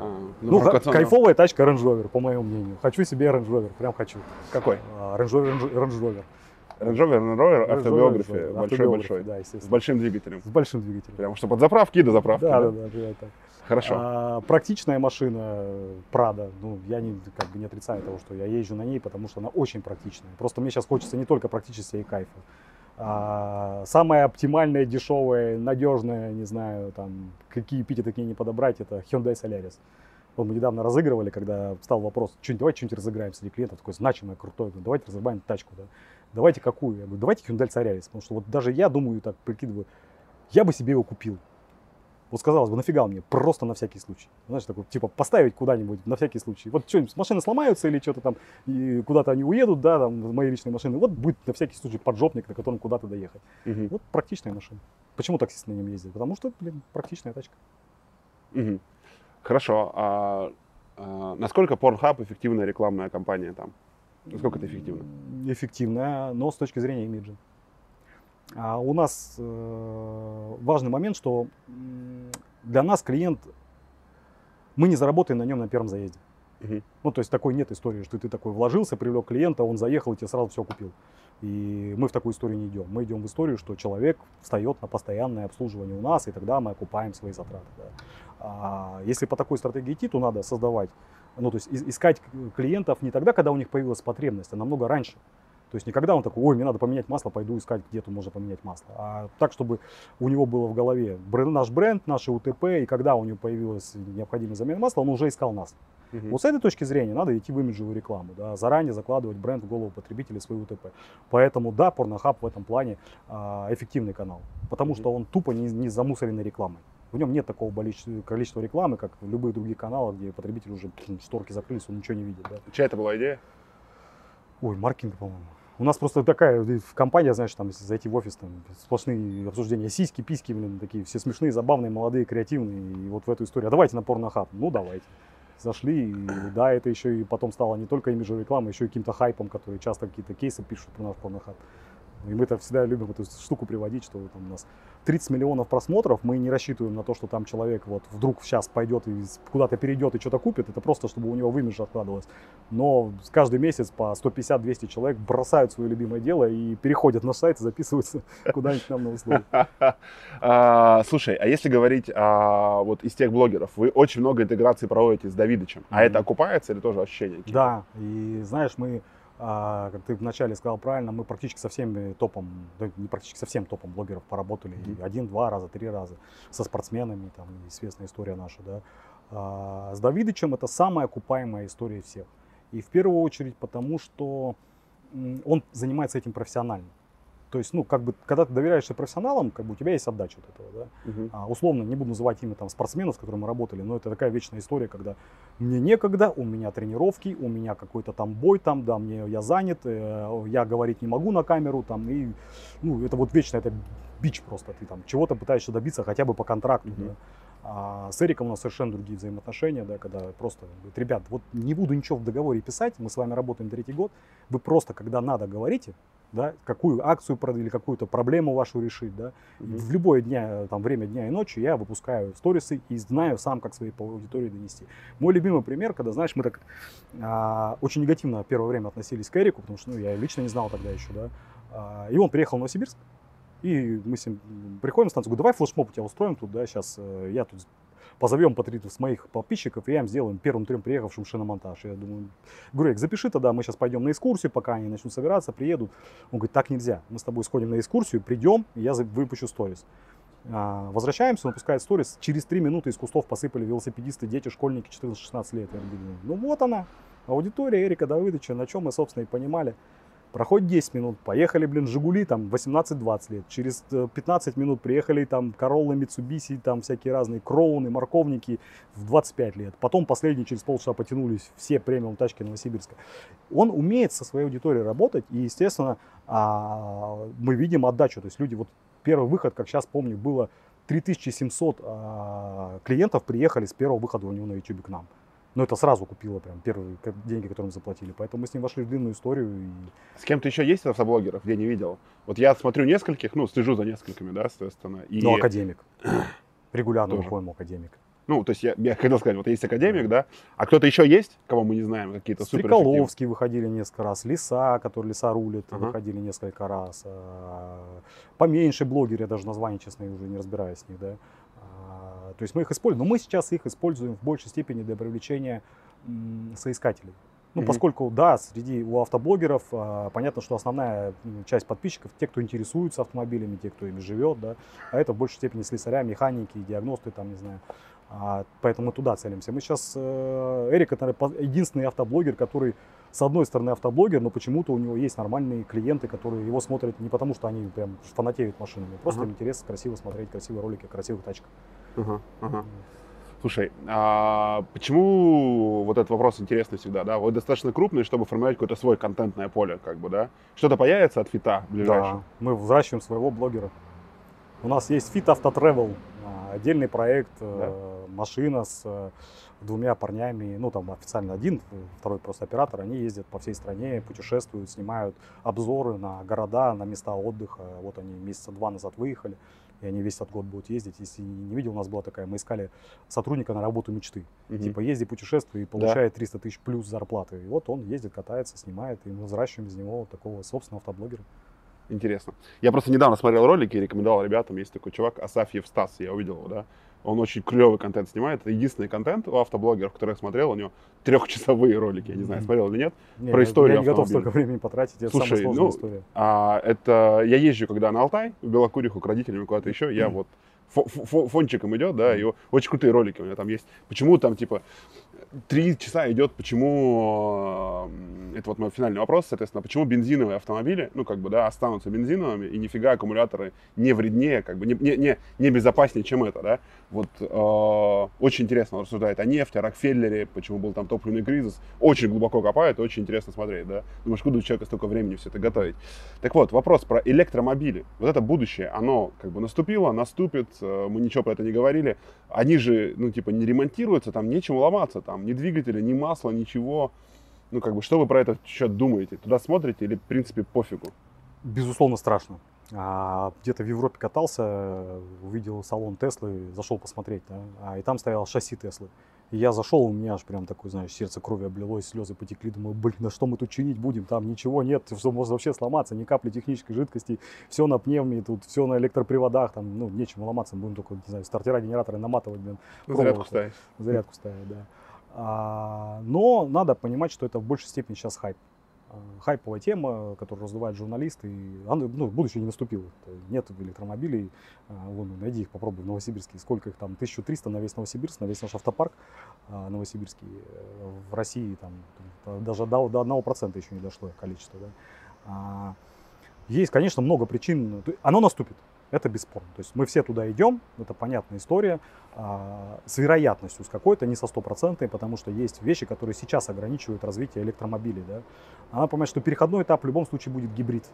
А, Ну, провокационно- кайфовая тачка Range Rover, по моему мнению. Хочу себе Range Rover, прям хочу. Какой? А, Range Rover, Range Rover. Range Rover, Range Rover, автобиография, большой-большой. Да, С естественно. большим двигателем. С большим двигателем. Прям, что под заправки и до заправки. Да, да? да, да, так. Хорошо. А, практичная машина Прада, ну, я не, как бы не отрицаю того, что я езжу на ней, потому что она очень практичная. Просто мне сейчас хочется не только практичности и кайфа. А, самая оптимальная, дешевая, надежная, не знаю, там, какие эпитеты такие не подобрать, это Hyundai Solaris. Вот мы недавно разыгрывали, когда стал вопрос, что давайте что-нибудь разыграем среди клиентов, такой значимый, крутой, говорю, давайте разыграем тачку, да. Давайте какую? Я говорю, давайте Hyundai Solaris, потому что вот даже я думаю, так прикидываю, я бы себе его купил. Вот сказалось бы, нафига мне? Просто на всякий случай. Знаешь, такой, типа, поставить куда-нибудь на всякий случай. Вот что-нибудь, машины сломаются или что-то там, и куда-то они уедут, да, там, мои личные машины. Вот будет на всякий случай поджопник, на котором куда-то доехать. Мгм. Вот практичная машина. Почему таксисты на нем ездят? Потому что, блин, практичная тачка. Мгм. Хорошо. А, а, насколько Pornhub эффективная рекламная кампания там? Насколько это эффективно? Эффективная, но с точки зрения имиджа. А у нас э, важный момент, что для нас клиент, мы не заработаем на нем на первом заезде. Ну, то есть такой нет истории, что ты такой вложился, привлек клиента, он заехал и тебе сразу все купил. И мы в такую историю не идем. Мы идем в историю, что человек встает на постоянное обслуживание у нас, и тогда мы окупаем свои затраты. да. А если по такой стратегии идти, то надо создавать, ну, то есть искать клиентов не тогда, когда у них появилась потребность, а намного раньше. То есть не когда он такой, ой, мне надо поменять масло, пойду искать, где тут можно поменять масло. А так, чтобы у него было в голове бренд, наш бренд, наши УТП, и когда у него появилась необходимая замена масла, он уже искал нас. Мгм. Вот с этой точки зрения надо идти в имиджевую рекламу, да, заранее закладывать бренд в голову потребителей свой УТП. Поэтому да, Порнохаб в этом плане а, эффективный канал, потому Мгм. что он тупо не, не замусоренный рекламой. В нем нет такого количества рекламы, как в любых других каналах, где потребитель уже шторки закрылись, он ничего не видит. Да. Чья это была идея? Ой, маркетинг, по-моему. У нас просто такая э, компания, знаешь, там, если зайти в офис, там сплошные обсуждения сиськи, письки, блин, такие все смешные, забавные, молодые, креативные. И вот в эту историю. А давайте на порнохаб. Ну, давайте. Зашли, и да, это еще и потом стало не только имиджевой рекламой, еще и каким-то хайпом, который часто какие-то кейсы пишут про наш порнохаб. И мы это всегда любим эту штуку приводить, что там у нас 30 миллионов просмотров, мы не рассчитываем на то, что там человек вот вдруг сейчас пойдет и куда-то перейдет и что-то купит, это просто, чтобы у него в имидж откладывалось. Но каждый месяц по 150-200 человек бросают свое любимое дело и переходят на сайт и записываются *laughs* куда-нибудь нам на услуги. *laughs* А, Слушай, а если говорить а, вот из тех блогеров, вы очень много интеграций проводите с Давидычем, а это окупается или тоже ощущение? Да, и знаешь, мы, как ты вначале сказал правильно, мы практически со всеми топом, да, не практически со всем топом блогеров поработали Мгм. один, два раза, три раза со спортсменами, там известная история наша, да. А, с Давидычем это самая окупаемая история всех. И в первую очередь потому, что он занимается этим профессионально. То есть, ну, как бы, когда ты доверяешься профессионалам, как бы у тебя есть отдача от этого, да. Мгм. А, условно, не буду называть имя там спортсменов, с которыми мы работали, но это такая вечная история, когда мне некогда, у меня тренировки, у меня какой-то там бой там, да, мне я занят, э, я говорить не могу на камеру там, и, ну, это вот вечно, это бич просто, ты там чего-то пытаешься добиться хотя бы по контракту, Мгм. да. А с Эриком у нас совершенно другие взаимоотношения, да, когда просто, говорит, ребят, вот не буду ничего в договоре писать, мы с вами работаем третий год, вы просто, когда надо, говорите, да, какую акцию продать или какую-то проблему вашу решить, да, Мгм. в любое дня, там, время дня и ночи я выпускаю сторисы и знаю сам, как своей аудитории донести. Мой любимый пример, когда, знаешь, мы так а, очень негативно первое время относились к Эрику, потому что ну, я лично не знал тогда еще, да, А, и он приехал в Новосибирск, и мы с ним приходим на станцию, говорю, давай флешмоб у тебя устроим тут, да, сейчас я тут позовем по три с моих подписчиков, и я им сделаем первым трем приехавшим шиномонтаж. Я думаю, говорю, Эрик, запиши тогда, мы сейчас пойдем на экскурсию, пока они начнут собираться, приедут. Он говорит, так нельзя, мы с тобой сходим на экскурсию, придем, и я выпущу сторис. А, Возвращаемся, он выпускает сторис, через три минуты из кустов посыпали велосипедисты, дети, школьники 14-16 лет. Я думаю, ну вот она, аудитория Эрика Давыдовича, на чем мы, собственно, и понимали. Проходит 10 минут, поехали, блин, Жигули, там, 18-20 лет. Через э, 15 минут приехали, там, Короллы, Митсубиси, там, всякие разные Кроуны, морковники в 25 лет. Потом последние через полчаса потянулись все премиум тачки Новосибирска. Он умеет со своей аудиторией работать, и, естественно, а, мы видим отдачу. То есть люди, вот первый выход, как сейчас помню, было 3700 а, клиентов приехали с первого выхода у него на YouTube к нам. Но это сразу купило прям первые деньги, которые мы заплатили. Поэтому мы с ним вошли в длинную историю. И... С кем-то еще есть автоблогеров, я не видел. Вот я смотрю нескольких, ну, слежу за несколькими, да, соответственно. И, Ну, академик. *clears throat* Регулярно выходим академик. ну, то есть я, я хотел сказать, вот есть академик, да, а кто-то еще есть, кого мы не знаем, какие-то супер Стреколовский выходили несколько раз, Лиса, который Лиса рулит, Ага. выходили несколько раз. А, Поменьше блогеры, я даже название, честно, уже не разбираюсь с них, да. А, То есть мы их используем, но мы сейчас их используем в большей степени для привлечения соискателей. Ну, Мгм. поскольку, да, среди у автоблогеров а, понятно, что основная часть подписчиков, те, кто интересуется автомобилями, те, кто ими живет, да, а это в большей степени слесаря, механики, диагносты, там, не знаю. А, поэтому мы туда целимся. Мы сейчас, э, Эрик, это наверное, единственный автоблогер, который, с одной стороны, автоблогер, но почему-то у него есть нормальные клиенты, которые его смотрят не потому, что они прям фанатеют машинами, просто Ага. им интересно красиво смотреть красивые ролики красивых тачках. Ага, ага. Слушай, а почему вот этот вопрос интересный всегда, да? Вы достаточно крупный, чтобы формировать какое-то свое контентное поле, как бы, да? Что-то появится от фита ближайшего? Да, мы взращиваем своего блогера. У нас есть Fit Auto Travel, а, отдельный проект, э, машина с э, двумя парнями, ну там официально один, второй просто оператор, они ездят по всей стране, путешествуют, снимают обзоры на города, на места отдыха. Вот они месяца два назад выехали, и они весь этот год будут ездить. Если не видел, у нас была такая, мы искали сотрудника на работу мечты. Мгм. Типа езди, путешествуй и получает 300 тысяч плюс зарплаты. И вот он ездит, катается, снимает, и мы взращиваем из него такого собственного автоблогера. Интересно. Я просто недавно смотрел ролики и рекомендовал ребятам. Есть такой чувак, Асафьев Стас, я увидел его, да. Он очень клевый контент снимает. Это единственный контент у автоблогеров, который я смотрел. У него трехчасовые ролики. Я не знаю, смотрел или нет. Не, Про историю Я не готов столько времени потратить, это Слушай, самая сложная ну, история. А, это я езжу, когда на Алтай, в Белокуриху, к родителям куда-то еще. Я Мгм. вот фончиком идет, да, и очень крутые ролики у меня там есть. Почему там, типа, три часа идет, почему, это вот мой финальный вопрос, соответственно, почему бензиновые автомобили, ну, как бы, да, останутся бензиновыми, и нифига аккумуляторы не вреднее, как бы, не, не, не, не безопаснее, чем это, да. Вот э, очень интересно он рассуждает о нефти, о Рокфеллере, почему был там топливный кризис. Очень глубоко копает, очень интересно смотреть, да. Думаешь, куда у человека столько времени все это готовить? Так вот, вопрос про электромобили. Вот это будущее, оно как бы наступило, наступит, мы ничего про это не говорили. Они же, ну, типа, не ремонтируются, там нечем ломаться, там ни двигателя, ни масла, ничего. Ну, как бы, что вы про этот счет думаете? Туда смотрите или, в принципе, пофигу? Безусловно, страшно. А, где-то в Европе катался, увидел салон Теслы, зашел посмотреть, да, а, и там стоял шасси Теслы. И я зашел, у меня аж прям такое, знаешь, сердце крови облилось, слезы потекли. Думаю, блин, да что мы тут чинить будем? Там ничего нет, что может вообще сломаться, ни капли технической жидкости, все на пневме, тут все на электроприводах, там, ну, нечем ломаться, будем только, не знаю, стартера, генераторы наматывать, блин, Зарядку ставить. зарядку ставить, да. А, но надо понимать, что это в большей степени сейчас хайп. А, Хайповая тема, которую раздувают журналисты, она, ну, будущее не наступило. Нет электромобилей, а, вон, найди их, попробуй в Новосибирске. Сколько их там? 1300 на весь Новосибирск, на весь наш автопарк а, новосибирский. Э, В России там даже до, до 1% еще не дошло количество. Да? А, Есть, конечно, много причин. Оно наступит. Это бесспорно. То есть мы все туда идем, это понятная история, а, с вероятностью, с какой-то, не со стопроцентной, потому что есть вещи, которые сейчас ограничивают развитие электромобилей. Да. Надо понимать, что переходной этап в любом случае будет гибрид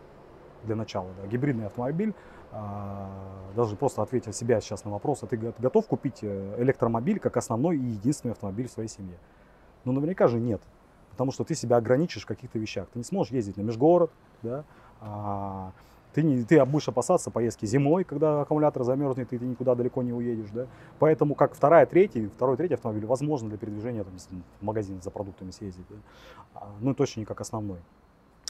для начала. Да. Гибридный автомобиль, а, даже просто ответив себя сейчас на вопрос, а ты го- готов купить э, электромобиль как основной и единственный автомобиль в своей семье? Ну, наверняка же нет. Потому что ты себя ограничишь в каких-то вещах. Ты не сможешь ездить на межгород, да, а, ты, не, ты будешь опасаться поездки зимой, когда аккумулятор замерзнет, и ты никуда далеко не уедешь. Да? Поэтому как вторая, третий, второй, третий автомобиль возможно для передвижения там, в магазин за продуктами съездить. Да? А, ну, точно не как основной.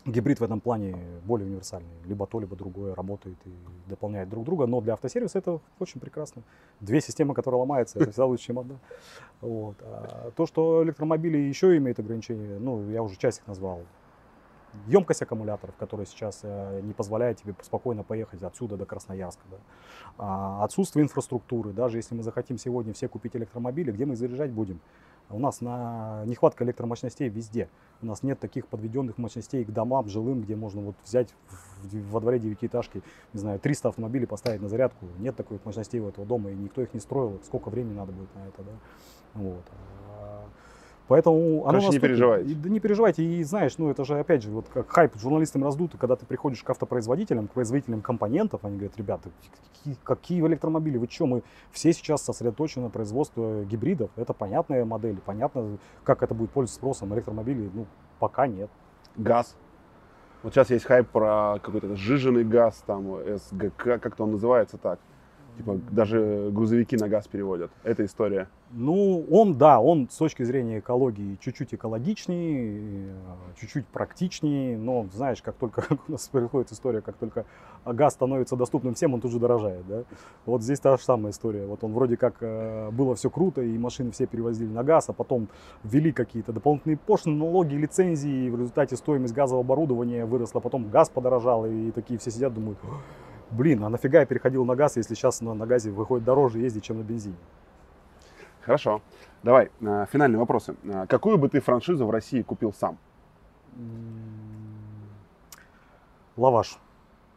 Гибрид в этом плане более универсальный. Либо то, либо другое работает и дополняет друг друга. Но для автосервиса это очень прекрасно. Две системы, которые ломаются, это всегда лучше, чем одна. Вот. А то, что электромобили еще имеют ограничения, ну, я уже часть их назвал. Емкость аккумуляторов, которая сейчас э, не позволяет тебе спокойно поехать отсюда до Красноярска. Да. А, отсутствие инфраструктуры. Даже если мы захотим сегодня все купить электромобили, где мы их заряжать будем? У нас на нехватка электромощностей везде. У нас нет таких подведенных мощностей к домам, жилым, где можно вот взять во дворе девятиэтажки, не знаю, 300 автомобилей поставить на зарядку. Нет такой мощностей у этого дома, и никто их не строил. Сколько времени надо будет на это, да? Вот. Поэтому оно Короче, не переживайте. И- Да не переживайте. И знаешь, ну это же опять же, вот как хайп журналистам раздут, когда ты приходишь к автопроизводителям, к производителям компонентов, они говорят, ребята, какие, какие электромобили, вы что, мы все сейчас сосредоточены на производстве гибридов, это понятная модель, понятно, как это будет пользоваться спросом, электромобилей, ну, пока нет. Газ. Вот сейчас есть хайп про какой-то сжиженный газ, там, СГК, как-то он называется так. Типа даже грузовики на газ переводят. Это история. Ну, он, да, он с точки зрения экологии чуть-чуть экологичнее, э, чуть-чуть практичнее, но знаешь, как только *laughs* у нас происходит история, как только газ становится доступным всем, он тут же дорожает, да. Вот здесь та же самая история. Вот он вроде как э, было все круто, и машины все перевозили на газ, а потом ввели какие-то дополнительные пошлины, налоги, лицензии, и в результате стоимость газового оборудования выросла, потом газ подорожал, и такие все сидят, думают, блин, а нафига я переходил на газ, если сейчас на, на газе выходит дороже ездить, чем на бензине. Хорошо. Давай, э, финальные вопросы. Э, Какую бы ты франшизу в России купил сам? Лаваш.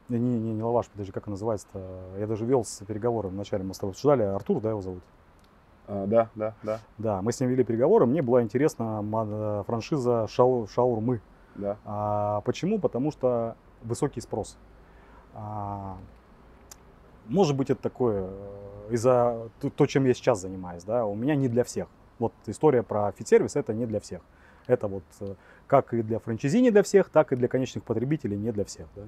Не, не, не, лаваш, подожди, как он называется-то? Я даже вел с переговоры вначале, мы с тобой обсуждали, Артур, да, его зовут? А, да, да, да, Да, мы с ним вели переговоры, мне была интересна э, франшиза шау, шаурмы. да. А, почему? Потому что высокий спрос. Может быть, это такое э, из-за то, чем я сейчас занимаюсь, да, у меня не для всех. Вот история про фит-сервис это не для всех. Это вот э, как и для франчайзи не для всех, так и для конечных потребителей не для всех. Да.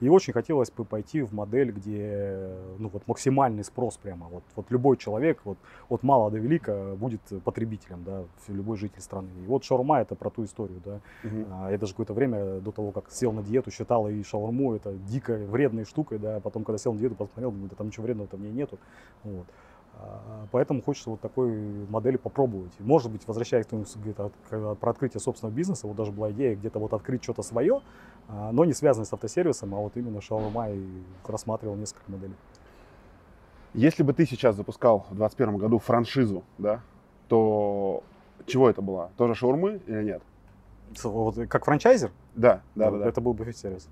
И очень хотелось бы пойти в модель, где ну, вот максимальный спрос прямо. Вот, вот любой человек вот, от мала до велика будет потребителем, да, любой житель страны. И вот шаурма это про ту историю. Да. А, Я даже какое-то время до того, как сел на диету, считал и шаурму это дико вредной штукой, да, а потом, когда сел на диету, посмотрел, думаю, да там ничего вредного в ней нету. Вот. А, Поэтому хочется вот такой модели попробовать. Может быть, возвращаясь к тому, про открытие собственного бизнеса, вот даже была идея где-то вот открыть что-то свое, но не связанное с автосервисом, а вот именно шаурма и рассматривал несколько моделей. Если бы ты сейчас запускал в 2021 году франшизу, да, то чего это было? Тоже шаурмы или нет? Вот, как франчайзер, Да, да, да. да. это был бы сервис.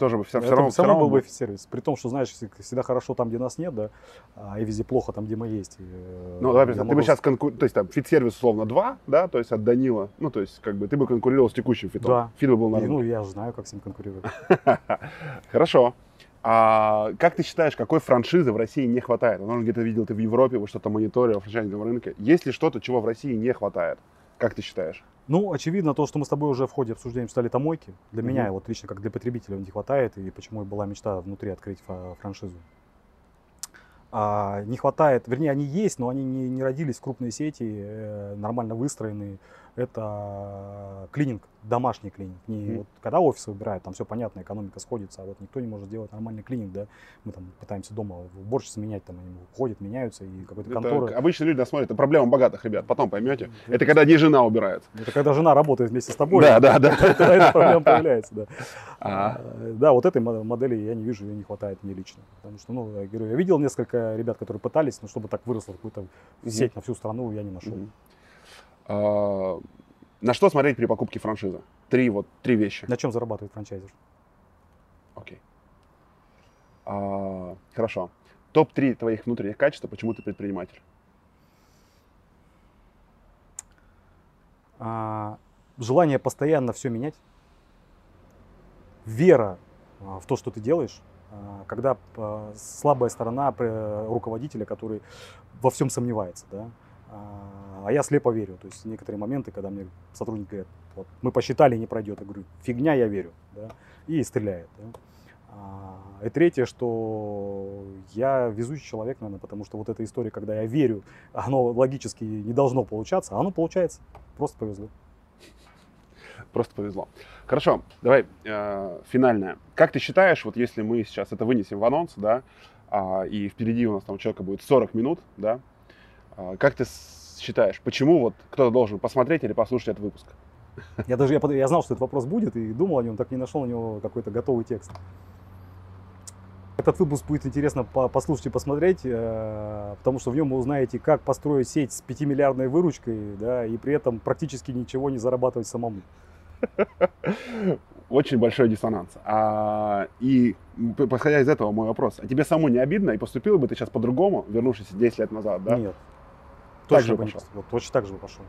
Тоже бы все, Это равно, всё равно был бы сервис. При том, что, знаешь, всег- всегда хорошо там, где нас нет, да, а, и везде плохо там, где мы есть. И, э, Ну, давай ты могу бы сейчас конкур... то есть там FIT Service условно 2, да, то есть от Данила, ну, то есть как бы ты бы конкурировал с текущим FIT ом. Да. FIT бы был на рынке. ну, я же знаю, как с ним конкурировать. *laughs* Хорошо. А как ты считаешь, какой франшизы в России не хватает? Возможно, где-то видел ты в Европе, вы что-то мониторил в франчайзинговом рынке. Есть ли что-то, чего в России не хватает? Как ты считаешь? Ну, очевидно, то, что мы с тобой уже в ходе обсуждения стали томойки. Для Мгм. меня, вот лично, как для потребителя, не хватает, и почему и была мечта внутри открыть франшизу. А, не хватает, вернее, они есть, но они не, не родились в крупной сети, э, нормально выстроенные. Это клининг, домашний клининг. Не, Мгм. вот, когда офисы выбирают, там все понятно, экономика сходится, а вот никто не может сделать нормальный клининг, да. Мы там пытаемся дома уборщицы менять, там они ходят, меняются, и какой-то Это конторы. обычно люди нас смотрят, это проблема богатых ребят, потом поймете. Это когда не жена убирается. Это когда жена работает вместе с тобой. Да, да, да. *laughs* Тогда эта проблема появляется, да. А. Э, Да, вот этой мо- модели я не вижу, ее не хватает мне лично. Потому что, ну, я говорю, я видел несколько ребят, которые пытались, но чтобы так выросло какую-то сеть на всю страну, я не нашел. А, На что смотреть при покупке франшизы? Три, вот, три вещи. На чем зарабатывает франчайзер? Окей. А, Хорошо. Топ-3 твоих внутренних качеств, почему ты предприниматель? А, желание постоянно все менять, вера а, в то, что ты делаешь, а, когда слабая сторона руководителя, который во всем сомневается, да, а а я слепо верю. То есть некоторые моменты, когда мне сотрудники говорят, вот, мы посчитали, не пройдет, я говорю, фигня, я верю, да, и стреляет. Да. А, И третье, что я везучий человек, наверное, потому что вот эта история, когда я верю, оно логически не должно получаться, а оно получается. Просто повезло. Просто повезло. Хорошо, давай э, финальное. Как ты считаешь, вот если мы сейчас это вынесем в анонс, да, а, и впереди у нас там у человека будет 40 минут, да, как ты считаешь, почему вот кто-то должен посмотреть или послушать этот выпуск? Я даже я, я знал, что этот вопрос будет, и думал о нем, так не нашел на него какой-то готовый текст. Этот выпуск будет интересно по- послушать и посмотреть, э, потому что в нем вы узнаете, как построить сеть с 5-миллиардной выручкой, да, и при этом практически ничего не зарабатывать самому. *laughs* Очень большой диссонанс. А, и подходя из этого мой вопрос, а тебе самому не обидно, и поступил бы ты сейчас по-другому, вернувшись 10 лет назад, да? Нет. Точно бы не пошел? поступил. Точно так же бы пошел.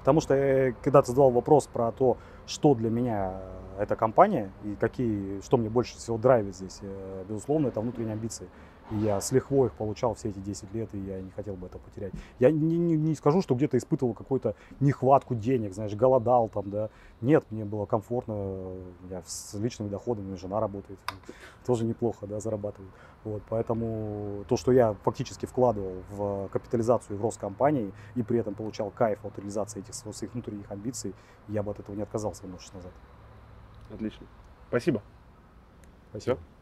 Потому что э, когда ты задавал вопрос про то, что для меня э, эта компания и какие, что мне больше всего драйвит здесь, э, безусловно, это внутренние амбиции. И я с лихвой их получал все эти 10 лет, и я не хотел бы это потерять. Я не, не- не скажу, что где-то испытывал какую-то нехватку денег, знаешь, голодал там, да. Нет, мне было комфортно, я с личными доходами, жена работает, *laughs* тоже неплохо, да, зарабатывает. Вот, поэтому то, что я фактически вкладывал в капитализацию и в рост компании, и при этом получал кайф от реализации этих сво- своих внутренних амбиций, я бы от этого не отказался, вернувшись назад. Отлично. Спасибо. Спасибо. Всё.